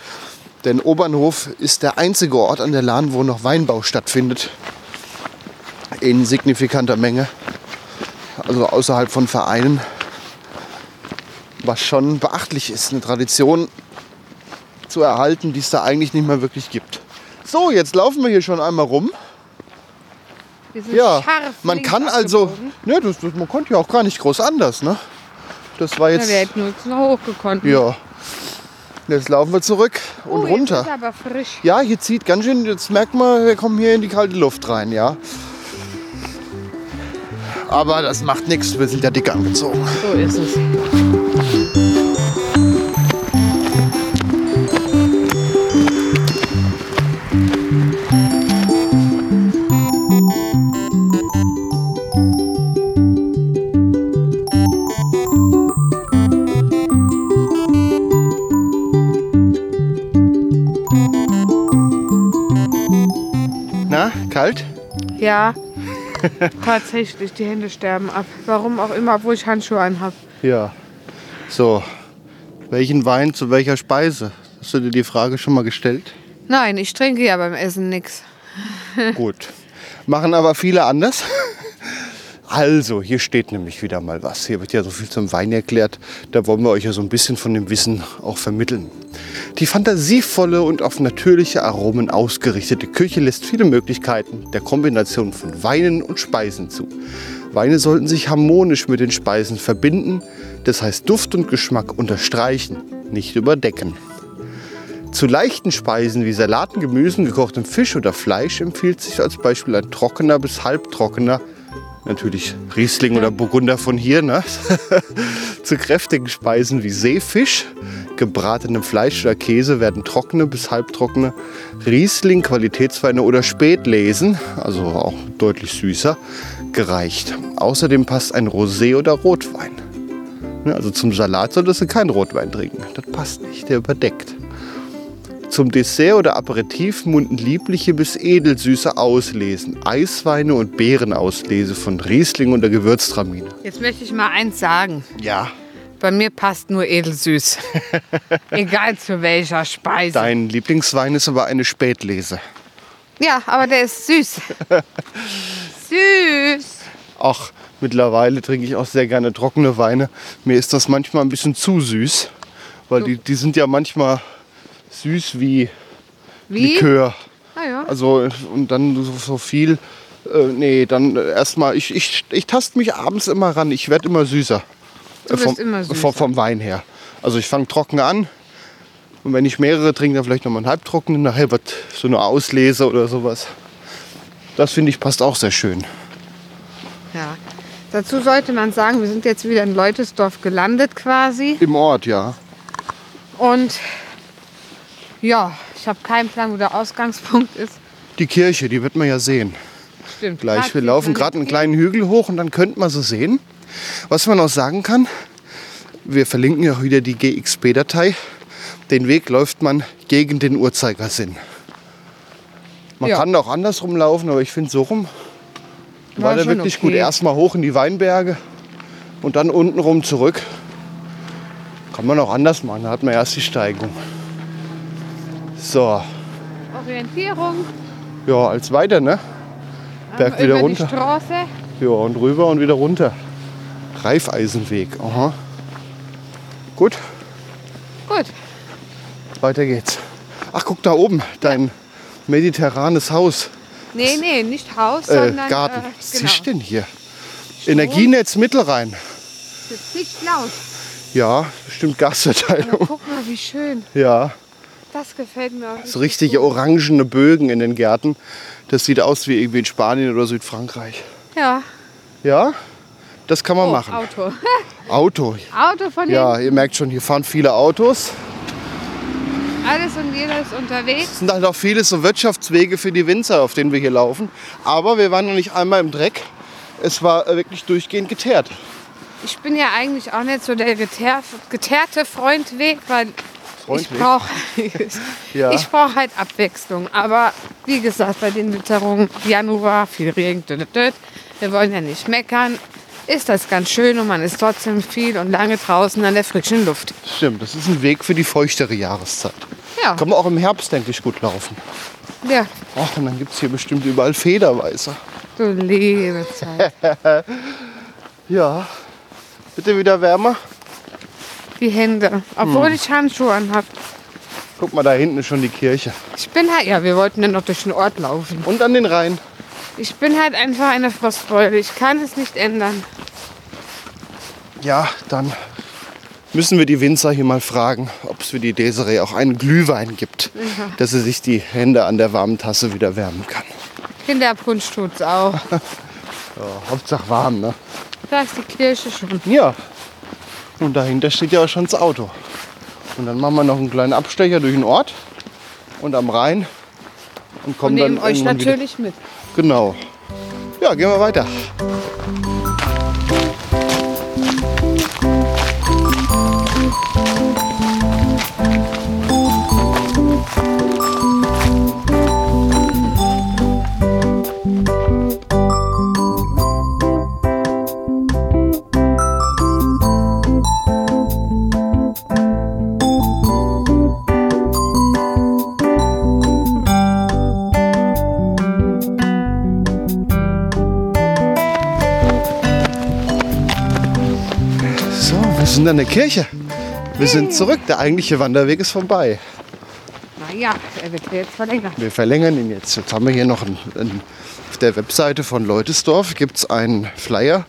Denn Obernhof ist der einzige Ort an der Lahn, wo noch Weinbau stattfindet. In signifikanter Menge. Also außerhalb von Vereinen. Was schon beachtlich ist, eine Tradition zu erhalten, die es da eigentlich nicht mehr wirklich gibt. So, jetzt laufen wir hier schon einmal rum. Sind Ja, scharf man kann also, ne, das, das, man konnte ja auch gar nicht groß anders, ne? Das war Ja, jetzt, wir hätten uns noch hochgekonnt. ja. Jetzt laufen wir zurück und oh, runter. Jetzt ist aber frisch. Ja, hier zieht ganz schön, jetzt merkt man, wir kommen hier in die kalte Luft rein, ja. Aber das macht nichts, wir sind ja dick angezogen. So ist es. tatsächlich, die Hände sterben ab. Warum auch immer, obwohl ich Handschuhe anhab. Ja. So, welchen Wein zu welcher Speise? Hast du dir die Frage schon mal gestellt? Nein, ich trinke ja beim Essen nichts. Gut. Machen aber viele anders. Also, hier steht nämlich wieder mal was. Hier wird ja so viel zum Wein erklärt. Da wollen wir euch ja so ein bisschen von dem Wissen auch vermitteln. Die fantasievolle und auf natürliche Aromen ausgerichtete Küche lässt viele Möglichkeiten der Kombination von Weinen und Speisen zu. Weine sollten sich harmonisch mit den Speisen verbinden, das heißt Duft und Geschmack unterstreichen, nicht überdecken. Zu leichten Speisen wie Salaten, Gemüsen, gekochtem Fisch oder Fleisch empfiehlt sich als Beispiel ein trockener bis halbtrockener, natürlich Riesling oder Burgunder von hier, ne? Zu kräftigen Speisen wie Seefisch, gebratenem Fleisch oder Käse werden trockene bis halbtrockene Riesling, Qualitätsweine oder Spätlesen, also auch deutlich süßer, gereicht. Außerdem passt ein Rosé oder Rotwein. Ne, Also zum Salat solltest du keinen Rotwein trinken. Das passt nicht, der überdeckt. Zum Dessert oder Aperitif munden liebliche bis edelsüße Auslesen, Eisweine und Beerenauslese von Riesling oder Gewürztraminer. Jetzt möchte ich mal eins sagen. Ja, Bei mir passt nur edelsüß. Egal zu welcher Speise. dein Lieblingswein ist aber eine Spätlese. Ja, aber der ist süß. süß. Ach, mittlerweile trinke ich auch sehr gerne trockene Weine. Mir ist das manchmal ein bisschen zu süß, weil die, die sind ja manchmal süß wie Wie? Likör. Ah, ja. Also und dann so, so viel. Äh, nee, dann erstmal, ich, ich, ich taste mich abends immer ran. Ich werde immer süßer. Du vom, immer süßer. Vom, vom Wein her. Also ich fange trocken an. Und wenn ich mehrere trinke, dann vielleicht nochmal einen halbtrockenen. Nachher wird so eine Auslese oder sowas. Das finde ich passt auch sehr schön. ja. Dazu sollte man sagen, wir sind jetzt wieder in Leutesdorf gelandet quasi. Im Ort, ja. Und ja, ich habe keinen Plan, wo der Ausgangspunkt ist. Die Kirche, die wird man ja sehen. Stimmt. Gleich. Wir laufen gerade einen kleinen Hügel hoch und dann könnte man sie sehen. Was man auch sagen kann, wir verlinken ja auch wieder die GXP-Datei. Den Weg läuft man gegen den Uhrzeigersinn. Man Ja. kann auch andersrum laufen, aber ich finde so rum war, War der wirklich okay. gut. Erstmal hoch in die Weinberge und dann unten rum zurück. Kann man auch anders machen, da hat man erst die Steigung. So, Orientierung. ja, als weiter, ne? Berg wieder über runter. die Straße. Ja, und rüber und wieder runter. Reifeisenweg. Aha. Gut, Gut. weiter geht's. Ach, guck da oben, dein mediterranes Haus. Nee, nee, nicht Haus, Äh, sondern Garten. Äh, Was genau. ist denn hier? Energienetz Mittelrhein. Das ist nicht laut. Ja, bestimmt Gasverteilung. Guck mal, wie schön. Ja, Das gefällt mir auch. so richtige orangene Bögen in den Gärten. Das sieht aus wie irgendwie in Spanien oder Südfrankreich. Ja. Ja, das kann man Oh, machen. Auto. Auto. Auto von Ja, ja. ihr merkt schon, hier fahren viele Autos. Alles und jeder ist unterwegs. Es sind halt auch viele so Wirtschaftswege für die Winzer, auf denen wir hier laufen. Aber wir waren noch nicht einmal im Dreck. Es war wirklich durchgehend geteert. Ich bin ja eigentlich auch nicht so der geteer, geteerte Freundweg, weil Freundweg? ich brauche Ja. ich brauch halt Abwechslung. Aber wie gesagt, bei den Witterungen Januar, viel Regen, wir wollen ja nicht meckern, ist das ganz schön und man ist trotzdem viel und lange draußen an der frischen Luft. Stimmt, das ist ein Weg für die feuchtere Jahreszeit. Ja, Kann man auch im Herbst, denke ich, gut laufen. ja Ach, und dann gibt es hier bestimmt überall Federweißer. du liebe Zeit. Ja. Bitte wieder wärmer. Die Hände, Hm. obwohl ich Handschuhe anhab. Guck mal, da hinten ist schon die Kirche. Ich bin halt, ja, wir wollten ja noch durch den Ort laufen. Und an den Rhein. Ich bin halt einfach eine Frostbeule. Ich kann es nicht ändern. Ja, dann müssen wir die Winzer hier mal fragen, ob es für die Desiree auch einen Glühwein gibt, dass sie sich die Hände an der warmen Tasse wieder wärmen kann. Kinderpunsch tut's auch. Ja, Hauptsache warm, ne? Da ist die Kirche schon. Ja. Und dahinter steht ja auch schon das Auto. Und dann machen wir noch einen kleinen Abstecher durch den Ort und am Rhein und Und kommen nehmen dann euch irgendwann wieder- natürlich mit. Genau. Ja, gehen wir weiter. Der Kirche. Wir sind zurück. Der eigentliche Wanderweg ist vorbei. Naja, er wird jetzt verlängert. Wir verlängern ihn jetzt. Jetzt haben wir hier noch einen, einen, auf der Webseite von Leutesdorf gibt es einen Flyer,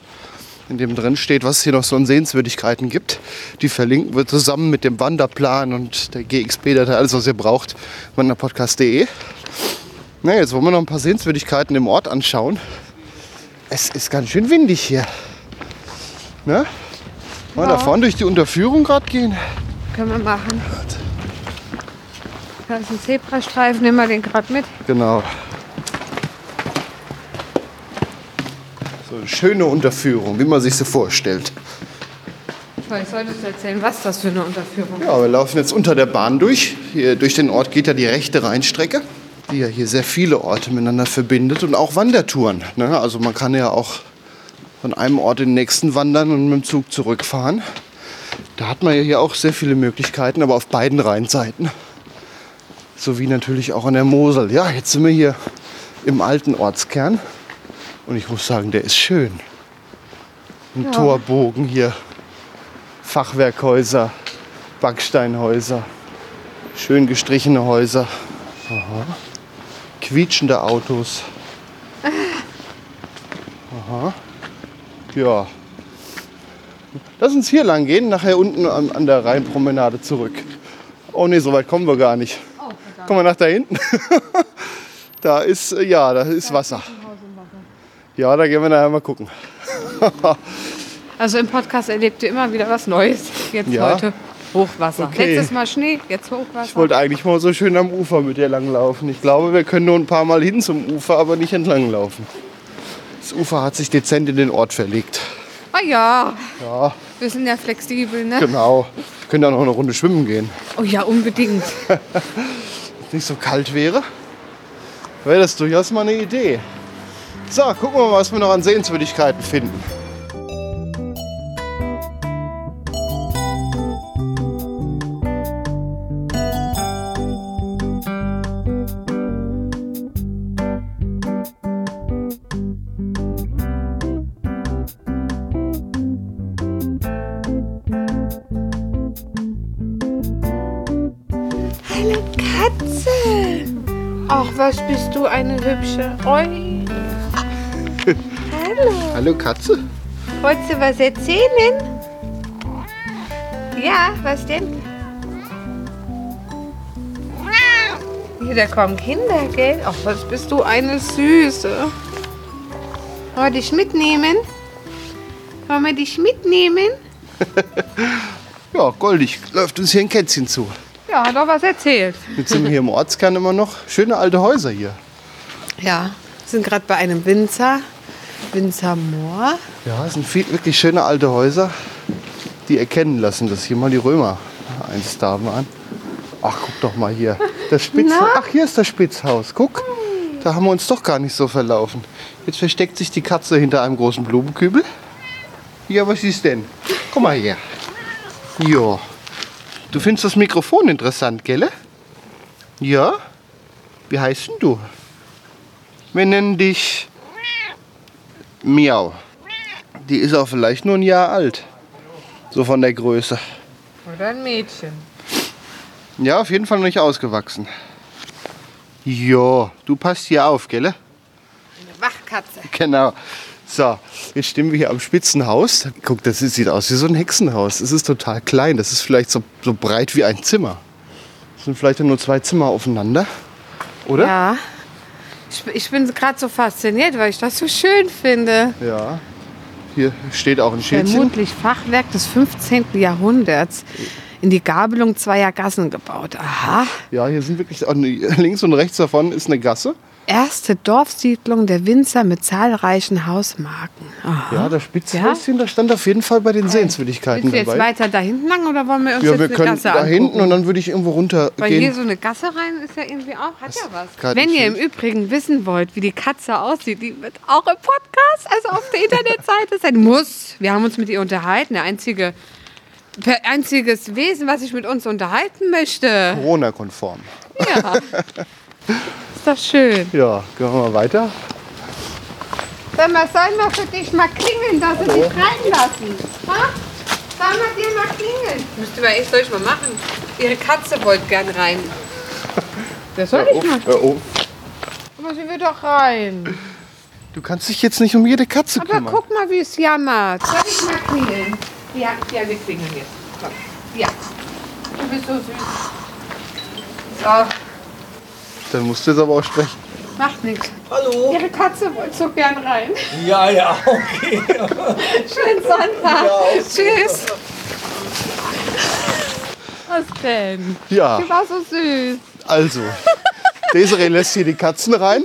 in dem drin steht, was es hier noch so an Sehenswürdigkeiten gibt. Die verlinken wir zusammen mit dem Wanderplan und der GXP-Datei, alles was ihr braucht, wanderpodcast.de. Na, jetzt wollen wir noch ein paar Sehenswürdigkeiten im Ort anschauen. Es ist ganz schön windig hier. Ne? Wollen wir da vorne durch die Unterführung gerade gehen? Können wir machen. Da ist ein Zebrastreifen, nehmen wir den gerade mit. Genau. So eine schöne Unterführung, wie man sich sie vorstellt. Ich sollte es erzählen, was das für eine Unterführung ist. Ja, wir laufen jetzt unter der Bahn durch. Hier durch den Ort geht ja die rechte Rheinstrecke, die ja hier sehr viele Orte miteinander verbindet und auch Wandertouren. Ne? Also man kann ja auch von einem Ort in den nächsten wandern und mit dem Zug zurückfahren. Da hat man ja hier auch sehr viele Möglichkeiten, aber auf beiden Rheinseiten. Sowie natürlich auch an der Mosel. Ja, jetzt sind wir hier im alten Ortskern. Und ich muss sagen, der ist schön. Ein Torbogen hier. Fachwerkhäuser, Backsteinhäuser, schön gestrichene Häuser. Aha. Quietschende Autos. Aha. Ja. Lass uns hier lang gehen, nachher unten an, an der Rheinpromenade zurück. Oh ne, so weit kommen wir gar nicht. Komm mal nach da hinten. da ist, äh, ja, da ist Wasser. Ja, da gehen wir nachher mal gucken. Also im Podcast erlebt ihr immer wieder was Neues. Jetzt Ja. heute Hochwasser. Okay. Letztes Mal Schnee, jetzt Hochwasser. Ich wollte eigentlich mal so schön am Ufer mit dir langlaufen. Ich glaube, wir können nur ein paar Mal hin zum Ufer, aber nicht entlang laufen. Das Ufer hat sich dezent in den Ort verlegt. Ah ja, Ja, wir sind ja flexibel, ne? genau. Wir können da noch eine Runde schwimmen gehen. Oh ja, unbedingt. Wenn es nicht so kalt wäre, wäre das durchaus mal eine Idee. So, gucken wir mal, was wir noch an Sehenswürdigkeiten finden. Hübsche. Oi. Hallo. Hallo Katze. Wolltest du was erzählen? Ja, was denn? Ja, da kommen Kinder, gell? Ach, was bist du eine Süße. Wollen wir dich mitnehmen? Wollen wir dich mitnehmen? Ja, goldig. Läuft uns hier ein Kätzchen zu. Ja, hat doch was erzählt. Jetzt sind wir hier im Ortskern immer noch. Schöne alte Häuser hier. Ja, wir sind gerade bei einem Winzer. Winzer Moor. Ja, es sind viel, wirklich schöne alte Häuser, die erkennen lassen, dass hier mal die Römer einst da waren. Ach, guck doch mal hier. Das Spitz Na? Ach, hier ist das Spitzhaus. Guck, da haben wir uns doch gar nicht so verlaufen. Jetzt versteckt sich die Katze hinter einem großen Blumenkübel. Ja, was ist denn? Komm mal her. Ja. Du findest das Mikrofon interessant, gell? Ja? Wie heißt denn du? Wir nennen dich Miau. Die ist auch vielleicht nur ein Jahr alt. So von der Größe. Oder ein Mädchen. Ja, auf jeden Fall noch nicht ausgewachsen. Jo, du passt hier auf, gell? Eine Wachkatze. Genau. So, jetzt stehen wir hier am Spitzenhaus. Guck, das sieht aus wie so ein Hexenhaus. Es ist total klein. Das ist vielleicht so, so breit wie ein Zimmer. Es sind vielleicht nur zwei Zimmer aufeinander. Oder? Ja. Ich, ich bin gerade so fasziniert, weil ich das so schön finde. Ja. Hier steht auch ein Schildchen. Vermutlich Fachwerk des 15. Jahrhunderts. In die Gabelung zweier Gassen gebaut. Aha. Ja, hier sind wirklich links und rechts davon ist eine Gasse. Erste Dorfsiedlung der Winzer mit zahlreichen Hausmarken. Aha. Ja, das Spitzhäuschen, das stand auf jeden Fall bei den Sehenswürdigkeiten Willst du jetzt dabei. weiter da hinten lang oder wollen wir uns Ja, jetzt wir eine können Gasse da angucken? hinten und dann würde ich irgendwo runter Weil hier gehen. so eine Gasse rein ist ja irgendwie auch, hat ja was. Wenn ihr im. Übrigen wissen wollt, wie die Katze aussieht, die wird auch im Podcast, also auf der Internetseite sein muss. Wir haben uns mit ihr unterhalten, der einzige, einziges Wesen, was sich mit uns unterhalten möchte. Corona-konform. Ja. Ist doch schön. Ja, gehen wir mal weiter. Sag mal, sollen wir für dich mal klingeln, dass sie dich reinlassen? Ha? Sollen wir dir mal klingeln? Müsste man echt, soll ich mal machen? Ihre Katze wollte gern rein. Das soll ich mal. Hör auf. Aber sie will doch rein. Du kannst dich jetzt nicht um jede Katze Aber kümmern. guck mal, wie es jammert. Soll ich mal klingeln? Ja, ja, wir klingeln jetzt. Komm. Ja. Du bist so süß. So, Dann musst du jetzt aber auch sprechen. macht nichts. Hallo. Ihre Katze wollte so gern rein. Ja, ja, okay. Schönen Sonntag. Tschüss. Was denn? Ja, Die war so süß. also. Desiree lässt hier die Katzen rein.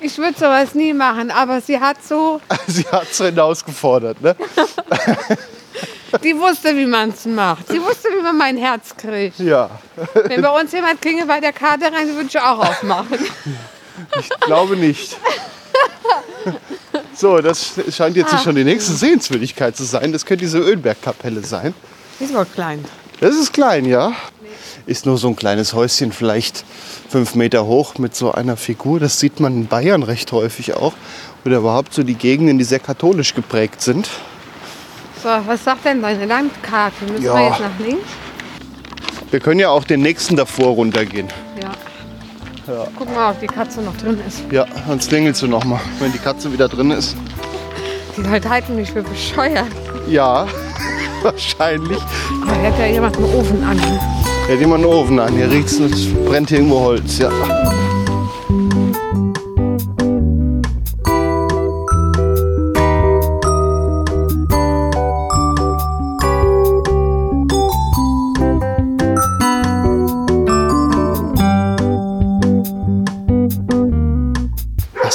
Ich würde sowas nie machen, aber sie hat so, Sie hat es hinausgefordert. Ne? die wusste, wie man es macht. Sie wusste, wie man mein Herz kriegt. Ja, Wenn bei uns jemand klingelt bei der Karte rein, würde ich auch aufmachen. ich glaube nicht. So, das scheint jetzt schon die nächste Sehenswürdigkeit zu sein. Das könnte diese Ölbergkapelle sein. Die ist wohl klein. Das ist klein, ja. Ist nur so ein kleines Häuschen, vielleicht fünf Meter hoch mit so einer Figur. Das sieht man in Bayern recht häufig auch. Oder überhaupt so die Gegenden, die sehr katholisch geprägt sind. So, was sagt denn deine Landkarte? Müssen Ja. wir jetzt nach links? Wir können ja auch den nächsten davor runtergehen. Ja. Guck mal, ob die Katze noch drin ist. Ja, sonst klingelst du noch mal, wenn die Katze wieder drin ist. Die Leute halten mich für bescheuert. Ja, wahrscheinlich. Hier hat ja jemand einen Ofen an. Ja, mal einen Ofen an. Hier riecht's, es brennt hier irgendwo Holz. Ja.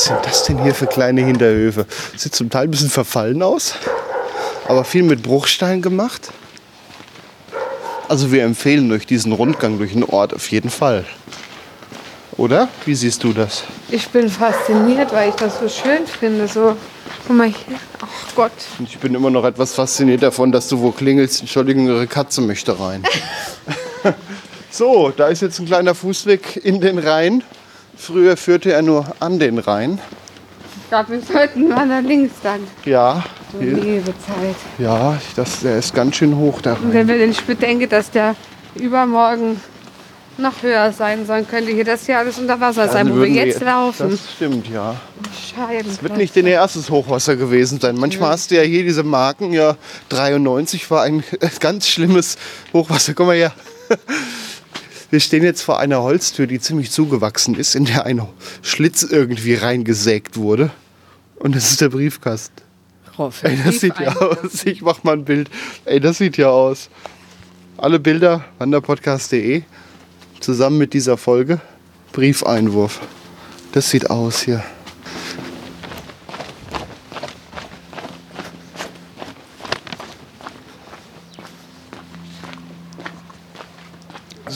Sind das denn hier für kleine Hinterhöfe? Sieht zum Teil ein bisschen verfallen aus, aber viel mit Bruchstein gemacht. Also wir empfehlen euch diesen Rundgang durch den Ort auf jeden Fall. Oder? Wie siehst du das? Ich bin fasziniert, weil ich das so schön finde. So, guck mal hier. Ach Gott. Und ich bin immer noch etwas fasziniert davon, dass du wo klingelst. Entschuldigung, ihre Katze möchte rein. so, da ist jetzt ein kleiner Fußweg in den Rhein. Früher führte er nur an den Rhein. Ich glaube, wir sollten mal nach links dann. Ja, So liebe Zeit. ja das, der ist ganz schön hoch der Und wenn wir ich bedenke, dass der übermorgen noch höher sein soll, könnte hier das hier alles unter Wasser sein, Dann wo wir jetzt laufen. Das stimmt, ja. Scheiben. Wird nicht dein erstes Hochwasser gewesen sein. Manchmal hast du ja hier diese Marken. Ja, 93 war ein ganz schlimmes Hochwasser. Komm mal her. Wir stehen jetzt vor einer Holztür, die ziemlich zugewachsen ist, in der ein Schlitz irgendwie reingesägt wurde. Und das ist der Briefkasten. Ey, das sieht ja aus. Ich mach mal ein Bild. Ey, das sieht ja aus. Alle Bilder wanderpodcast.de zusammen mit dieser Folge. Briefeinwurf. Das sieht aus hier.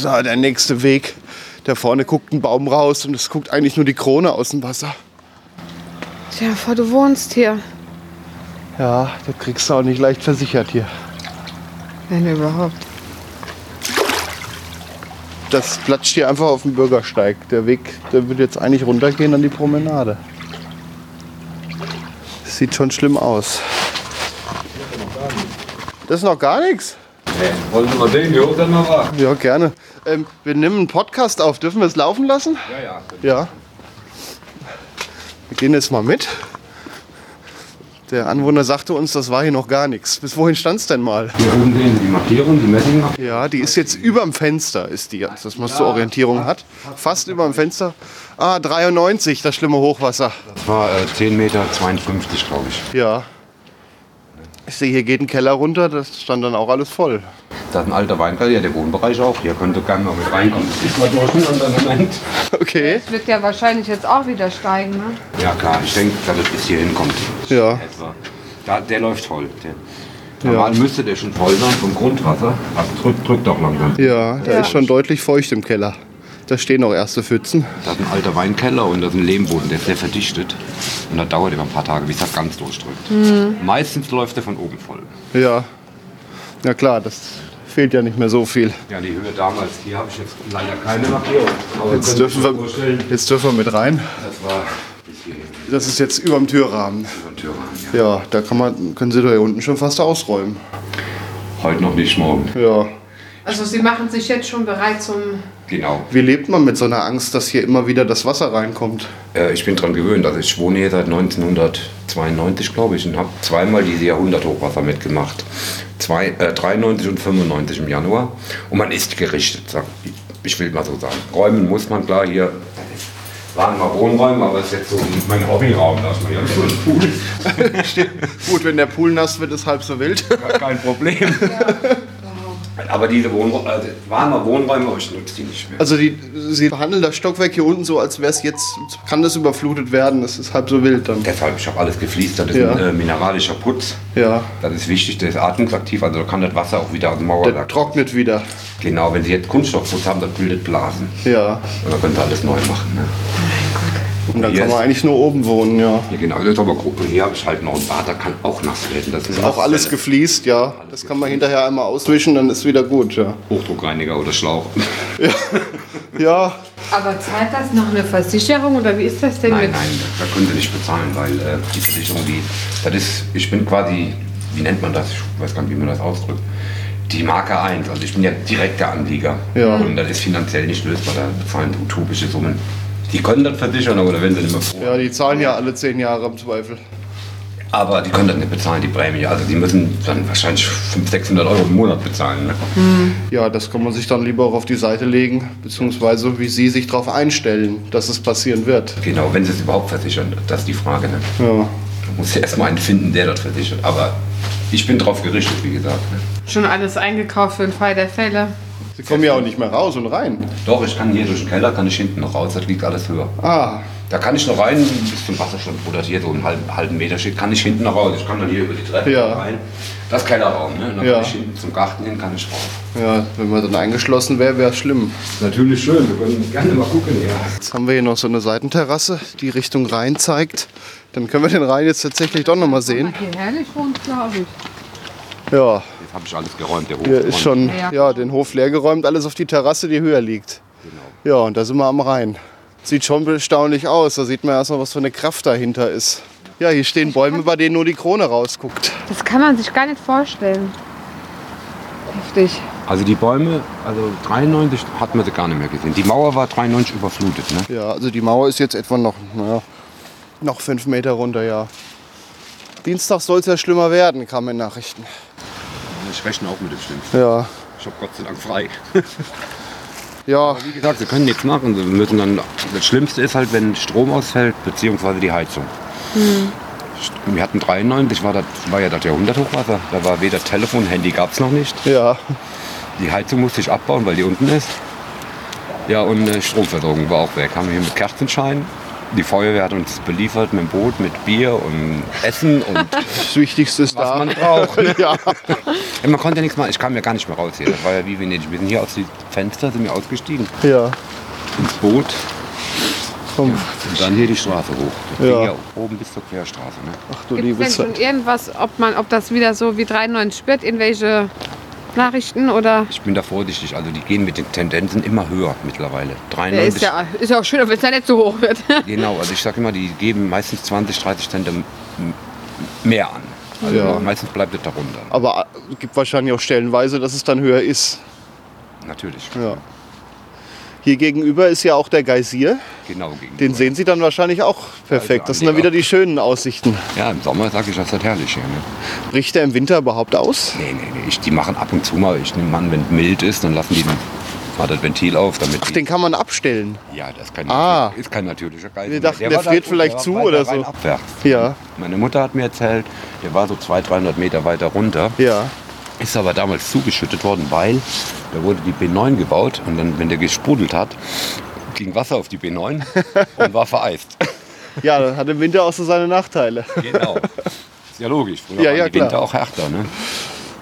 So, der nächste Weg. Da vorne guckt ein Baum raus und es guckt eigentlich nur die Krone aus dem Wasser. Tja, vor du wohnst hier. Ja, das kriegst du auch nicht leicht versichert hier. Wenn überhaupt. Das platscht hier einfach auf dem Bürgersteig. Der Weg, der wird jetzt eigentlich runtergehen an die Promenade. Sieht schon schlimm aus. Das ist noch gar nichts? Wollen Sie mal sehen, wie hoch das noch war? Ja, gerne. Ähm, wir nehmen einen Podcast auf. Dürfen wir es laufen lassen? Ja, ja. Ja. Wir gehen jetzt mal mit. Der Anwohner sagte uns, das war hier noch gar nichts. Bis wohin stand es denn mal? Hier oben sehen Sie die Markierung, die Messing. Ja, die ist jetzt überm Fenster, ist die jetzt, dass man zur Orientierung hat. Fast überm Fenster. Ah, 93, das schlimme Hochwasser. Das war äh, 10,52 Meter, glaube ich. Ja. Ich sehe, hier geht ein Keller runter, das stand dann auch alles voll. Das ist ein alter Weinkeller, ja, der Wohnbereich auch. Hier könnte gerne mal mit reinkommen. Das ist mal durch ein anderer Moment. Okay. Das wird ja wahrscheinlich jetzt auch wieder steigen, ne? Ja, klar, ich denke, dass es bis hierhin kommt. Ja. Etwa. Da, der läuft voll. Der, normal müsste der schon voll sein vom Grundwasser. Also drückt, drückt auch langsam. Ja, da ist schon deutlich feucht im Keller. Da stehen auch erste Pfützen. Das ist ein alter Weinkeller und das ist ein Lehmboden, der ist sehr verdichtet. Und da dauert immer ein paar Tage, bis das ganz durchdrückt. Meistens läuft der von oben voll. Ja. Na klar, das fehlt ja nicht mehr so viel. Ja, die Höhe damals, hier habe ich jetzt leider keine Markierung. Aber Jetzt dürfen, wir, jetzt dürfen wir mit rein. das war Das ist jetzt überm Türrahmen. über Türrahmen. Ja. Ja, da kann man, können Sie da hier unten schon fast ausräumen. Heute noch nicht, morgen. Ja. Also sie machen sich jetzt schon bereit zum... Genau. Wie lebt man mit so einer Angst, dass hier immer wieder das Wasser reinkommt? Äh, ich bin dran gewöhnt. Also ich wohne hier seit 1992, glaube ich, und habe zweimal diese Jahrhunderthochwasser mitgemacht. Zwei, äh, 93 und 95 im Januar. Und man ist gerichtet, sag, ich, will mal so sagen. Räumen muss man klar hier. Das waren mal Wohnräume, aber es ist jetzt so mein Hobbyraum. Da ist man ja so ein Pool. Gut, wenn der Pool nass wird, ist halb so wild. Kein Problem. Aber diese Wohnräume, also waren mal Wohnräume, aber ich nutze die nicht mehr. Also die, Sie behandeln das Stockwerk hier unten so, als wäre es jetzt, kann das überflutet werden. Das ist halb so wild dann. Deshalb, ich habe alles gefliest, das ist Ja. ein äh, mineralischer Putz. Ja, Das ist wichtig, der ist atmungsaktiv, also da kann das Wasser auch wieder aus dem der Mauerwerk. trocknet wieder. Genau, wenn Sie jetzt Kunststoffputz haben, das bildet Blasen. Ja, Und dann können Sie alles neu machen. Ne? Und dann kann man eigentlich nur oben wohnen, ja. Ja, genau, das ist aber grob. Und hier habe ich halt noch ein Bad, da kann auch nass werden. Das ist Auch alles gefliest, ja. Das kann man hinterher einmal auswischen, dann ist wieder gut, ja. Hochdruckreiniger oder Schlauch. Ja, Aber zahlt das noch eine Versicherung oder wie ist das denn Nein, mit... nein, da können Sie nicht bezahlen, weil äh, die Versicherung, die, das ist, ich bin quasi, wie nennt man das? Ich weiß gar nicht, wie man das ausdrückt. Die Marke 1, also ich bin ja direkter Anlieger. Ja. Und das ist finanziell nicht lösbar, da bezahlen Sie utopische Summen. Die können das versichern, da werden sie nicht mehr froh. ja, die zahlen ja alle zehn Jahre im Zweifel. Aber die können das nicht bezahlen, die Prämie. Also die müssen dann wahrscheinlich 500, 600 Euro im Monat bezahlen. Ne? Ja, das kann man sich dann lieber auch auf die Seite legen, beziehungsweise wie Sie sich darauf einstellen, dass es passieren wird. Genau, wenn sie es überhaupt versichern, das ist die Frage. Ne? Ja. Man muss ja erstmal einen finden, der das versichert. Aber ich bin drauf gerichtet, wie gesagt. Ne? Schon alles eingekauft für den Fall der Fälle. Sie kommen ja auch nicht mehr raus und rein. Doch, ich kann hier durch den Keller, kann ich hinten noch raus, das liegt alles höher. Ah, Da kann ich noch rein, bis zum Wasserstand, wo das hier so einen halben, halben Meter steht, kann ich hinten noch raus. Ich kann dann hier über die Treppe Ja. rein. Das ist Kellerraum, ne? Und dann Ja. kann ich hinten zum Garten hin, kann ich raus. ja, wenn man dann eingeschlossen wäre, wäre es schlimm. Natürlich schön, wir können gerne mal gucken, ja. Jetzt haben wir hier noch so eine Seitenterrasse, die Richtung Rhein zeigt. Dann können wir den Rhein jetzt tatsächlich doch noch mal sehen. Hier herrlich wohnt, glaube ich. Ja, habe ich alles geräumt, der Hof. hier ist schon Ja. ja, den Hof leergeräumt, alles auf die Terrasse, die höher liegt. Ja, und da sind wir am Rhein. Sieht schon erstaunlich aus. Da sieht man erstmal, was für eine Kraft dahinter ist. Ja, hier stehen Bäume, bei denen nur die Krone rausguckt. Das kann man sich gar nicht vorstellen. Heftig. Also die Bäume, also 93 hat man sie gar nicht mehr gesehen. Die Mauer war 93 überflutet, ne? Ja, also die Mauer ist jetzt etwa noch, naja, noch fünf Meter runter, ja. Dienstag soll es ja schlimmer werden, kam in Nachrichten. Ich rechne auch mit dem Schlimmsten. Ja, Ich habe Gott sei Dank frei. Ja, Wie gesagt, sie können nichts machen. Sie müssen dann, das Schlimmste ist halt, wenn Strom ausfällt, beziehungsweise die Heizung. Wir hatten 93, war, das, war ja das Jahrhunderthochwasser. Da war weder Telefon, Handy gab es noch nicht. ja. Die Heizung musste ich abbauen, weil die unten ist. Ja, und äh, Stromversorgung war auch weg. Haben wir hier mit Kerzenschein. Die Feuerwehr hat uns beliefert mit dem Boot, mit Bier und Essen und Das Wichtigste ist was da. man braucht. Ne? ja. Ja, man konnte ja nichts machen. Ich kam ja gar nicht mehr raus hier. Das war ja wie Venedig. Wir sind hier aus dem Fenster, sind wir ausgestiegen ja. ins Boot Komm. und dann hier die Straße hoch. Das Ja. ging ja oben bis zur Querstraße. Ne? Ach du Gibt liebe es denn schon Zeit. irgendwas, ob, man, ob das wieder so wie 93 wird, irgendwelche Nachrichten oder? Ich bin da vorsichtig. Also die gehen mit den Tendenzen immer höher mittlerweile. Ja, 93. ist, ja, ist ja auch schön, wenn es ja nicht so hoch wird. Genau, also ich sag immer, die geben meistens 20, 30 Cent mehr an. Also Ja. meistens bleibt es darunter. Aber es gibt wahrscheinlich auch stellenweise, dass es dann höher ist. Natürlich. Ja. Hier gegenüber ist ja auch der Geysir. Genau gegen. Den sehen Sie dann wahrscheinlich auch perfekt. Das sind dann wieder die schönen Aussichten. Ja, im Sommer sage ich, das ist herrlich hier. Ne? Bricht der im Winter überhaupt aus? Nee, nee, nee. Ich, die machen ab und zu mal, ich nehme an, wenn es mild ist, dann lassen die den, mal das Ventil auf, damit Ach, den kann man abstellen. Ja, das ist kein, Ah. ist kein natürlicher Geist. Wir dachten, der friert vielleicht zu oder so. Abwärts. Ja, Meine Mutter hat mir erzählt, der war so 200, 300 Meter weiter runter. ja. Ist aber damals zugeschüttet worden, weil da wurde die B9 gebaut und dann, wenn der gesprudelt hat, ging Wasser auf die B9 und war vereist. Ja, das hat im Winter auch so seine Nachteile. Genau. Ist ja logisch. Früher Ja, ja, klar. Winter auch härter. Ne?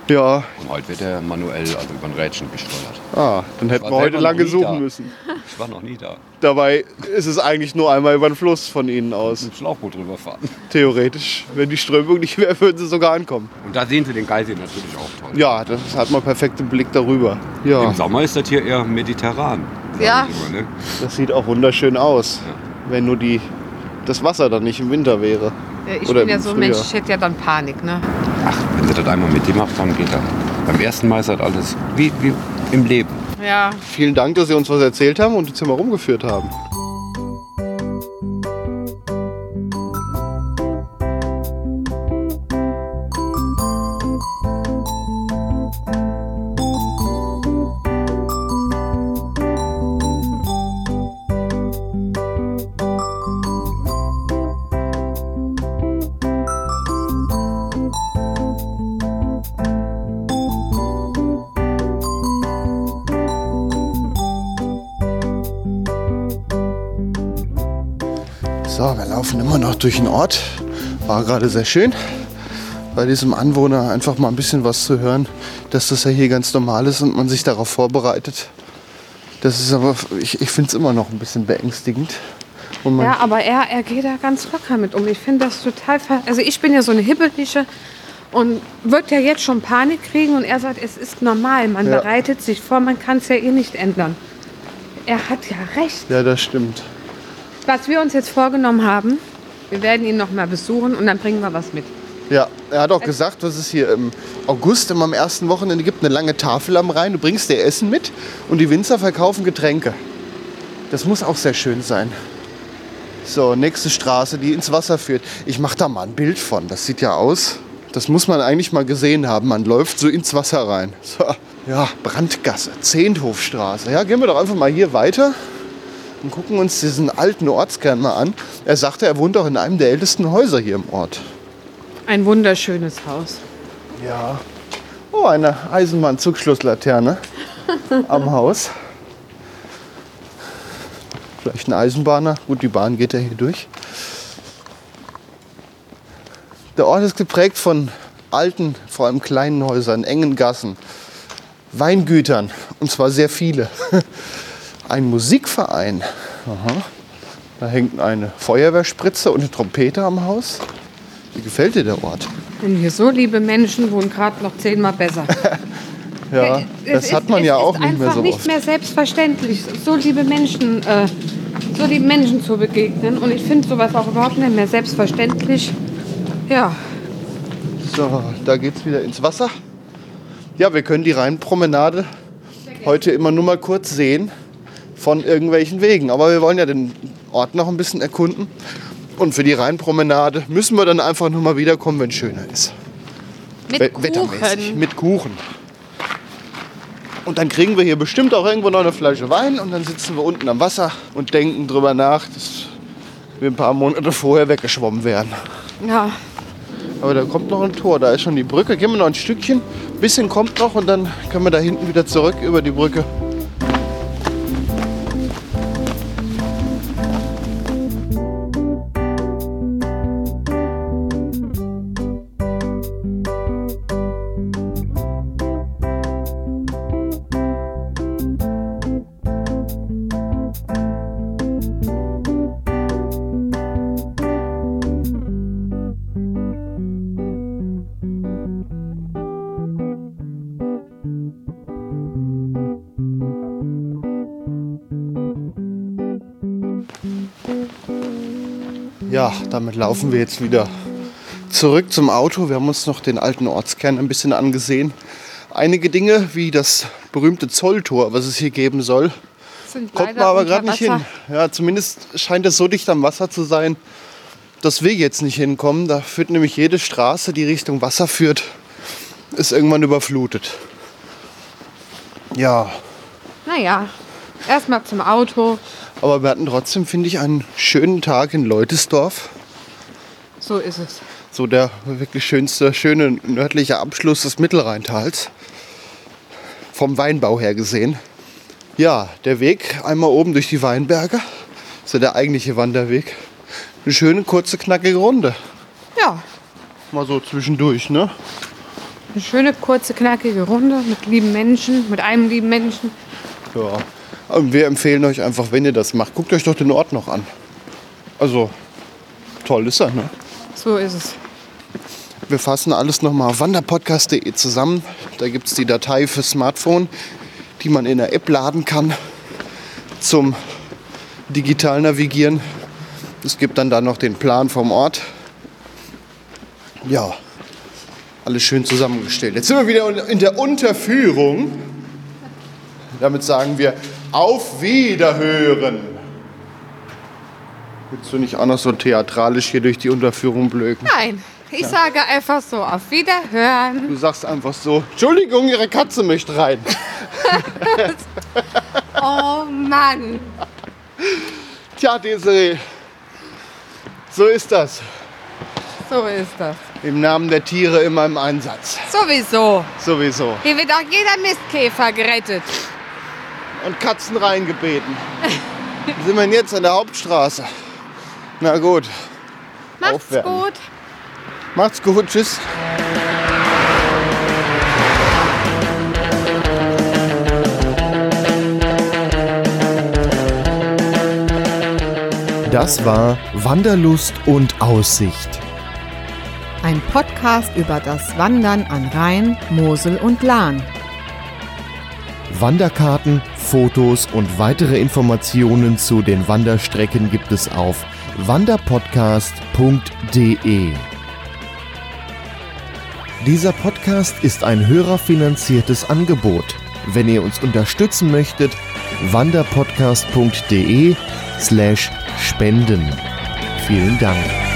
Ja, Und heute wird er manuell, also über ein Rädchen gesteuert. ah, dann hätten wir heute lange suchen müssen. Ich war noch nie da. Dabei ist es eigentlich nur einmal über den Fluss von Ihnen aus. Mit dem Schlauchboot drüber fahren. Theoretisch. Wenn die Strömung nicht wäre, würden Sie sogar ankommen. Und da sehen Sie den Geysir natürlich auch toll. Ja, das hat man perfekten Blick darüber. Ja, Im Sommer ist das hier eher mediterran. Ja. Immer, ne? das sieht auch wunderschön aus. Wenn nur die, das Wasser dann nicht im Winter wäre. Ja, ich Oder bin ja so ein Mensch, ich hätte ja dann Panik. Ne? Ach, wenn Sie das einmal mitgemacht haben, geht das. Beim ersten Mal ist das alles wie, wie im Leben. Ja, Vielen Dank, dass Sie uns was erzählt haben und uns hier mal rumgeführt haben. Laufen immer noch durch den Ort. War gerade sehr schön, bei diesem Anwohner einfach mal ein bisschen was zu hören, dass das ja hier ganz normal ist und man sich darauf vorbereitet. Das ist aber, ich, ich finde es immer noch ein bisschen beängstigend. Ja aber er, er geht da ganz locker mit um. Ich finde das total. Also, ich bin ja so eine Hibbelige und wird ja jetzt schon Panik kriegen. Und er sagt, es ist normal. Man Ja. bereitet sich vor, man kann es ja eh nicht ändern. Er hat ja recht. ja, das stimmt. Was wir uns jetzt vorgenommen haben, wir werden ihn noch mal besuchen und dann bringen wir was mit. Ja, er hat auch gesagt, dass es hier im August immer am ersten Wochenende gibt, eine lange Tafel am Rhein. Du bringst dir Essen mit und die Winzer verkaufen Getränke. Das muss auch sehr schön sein. So, nächste Straße, die ins Wasser führt. Ich mache da mal ein Bild von. Das sieht ja aus. Das muss man eigentlich mal gesehen haben. Man läuft so ins Wasser rein. So, ja, Brandgasse, Zehnthofstraße. Ja, gehen wir doch einfach mal hier weiter und gucken uns diesen alten Ortskern mal an. Er sagte, er wohnt auch in einem der ältesten Häuser hier im Ort. Ein wunderschönes Haus. Ja. Oh, eine Eisenbahn-Zugschlusslaterne am Haus. Vielleicht ein Eisenbahner. Gut, die Bahn geht ja hier durch. Der Ort ist geprägt von alten, vor allem kleinen Häusern, engen Gassen, Weingütern, und zwar sehr viele. Ein Musikverein. Aha. Da hängt eine Feuerwehrspritze und eine Trompete am Haus. Wie gefällt dir der Ort? Wenn hier so liebe Menschen wohnen, gerade noch zehnmal besser. Ja, Es das hat ist- man es ja ist auch nicht mehr einfach so nicht oft. mehr selbstverständlich, so liebe Menschen, äh, so lieben Menschen zu begegnen. Und ich finde sowas auch überhaupt nicht mehr selbstverständlich. Ja, So, da geht's wieder ins Wasser. Ja, wir können die Rheinpromenade heute immer nur mal kurz sehen von irgendwelchen Wegen. Aber wir wollen ja den Ort noch ein bisschen erkunden. Und für die Rheinpromenade müssen wir dann einfach nur mal wiederkommen, wenn es schöner ist. mit We- Kuchen. Wettermäßig. Mit Kuchen. Und dann kriegen wir hier bestimmt auch irgendwo noch eine Flasche Wein und dann sitzen wir unten am Wasser und denken drüber nach, dass wir ein paar Monate vorher weggeschwommen wären. Ja, Aber da kommt noch ein Tor, da ist schon die Brücke. Gehen wir noch ein Stückchen, ein bisschen kommt noch und dann können wir da hinten wieder zurück über die Brücke. Ja, damit laufen wir jetzt wieder zurück zum Auto. Wir haben uns noch den alten Ortskern ein bisschen angesehen. Einige Dinge wie das berühmte Zolltor, was es hier geben soll, kommt man aber gerade nicht hin. Ja, zumindest scheint es so dicht am Wasser zu sein, dass wir jetzt nicht hinkommen. Da führt nämlich jede Straße, die Richtung Wasser führt, ist irgendwann überflutet. Ja, Naja, erstmal zum Auto. Aber wir hatten trotzdem, finde ich, einen schönen Tag in Leutesdorf. So ist es. So der wirklich schönste, schöne nördliche Abschluss des Mittelrheintals. Vom Weinbau her gesehen. Ja, der Weg einmal oben durch die Weinberge. Ist ja der eigentliche Wanderweg. Eine schöne, kurze, knackige Runde. Ja, Mal so zwischendurch, ne? eine schöne, kurze, knackige Runde mit lieben Menschen, mit einem lieben Menschen. Ja. Und wir empfehlen euch einfach, wenn ihr das macht, guckt euch doch den Ort noch an. Also, toll ist er, ne? So ist es. Wir fassen alles nochmal auf wanderpodcast.de zusammen. Da gibt es die Datei für Smartphone, die man in der App laden kann zum digital navigieren. Es gibt dann da noch den Plan vom Ort. Ja, alles schön zusammengestellt. Jetzt sind wir wieder in der Unterführung. Damit sagen wir auf Wiederhören. Willst du nicht auch noch so theatralisch hier durch die Unterführung blöken? Nein, ich sage einfach so, auf Wiederhören. Du sagst einfach so, Entschuldigung, Ihre Katze möchte rein. Oh Mann. Tja, Desiree, so ist das. So ist das. Im Namen der Tiere immer im Einsatz. Sowieso. Sowieso. Hier wird auch jeder Mistkäfer gerettet. Und Katzen reingebeten. Sind wir denn jetzt an der Hauptstraße? Na gut, Macht's Aufwärmen. gut. macht's gut, tschüss. Das war Wanderlust und Aussicht. Ein Podcast über das Wandern an Rhein, Mosel und Lahn. Wanderkarten, Fotos und weitere Informationen zu den Wanderstrecken gibt es auf wanderpodcast.de. Dieser Podcast ist ein hörerfinanziertes Angebot. Wenn ihr uns unterstützen möchtet, wanderpodcast.de slash spenden. Vielen Dank.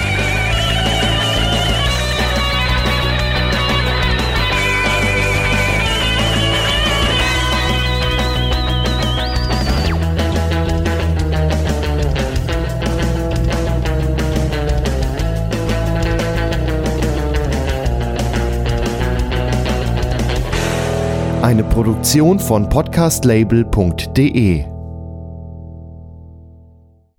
Eine Produktion von podcastlabel.de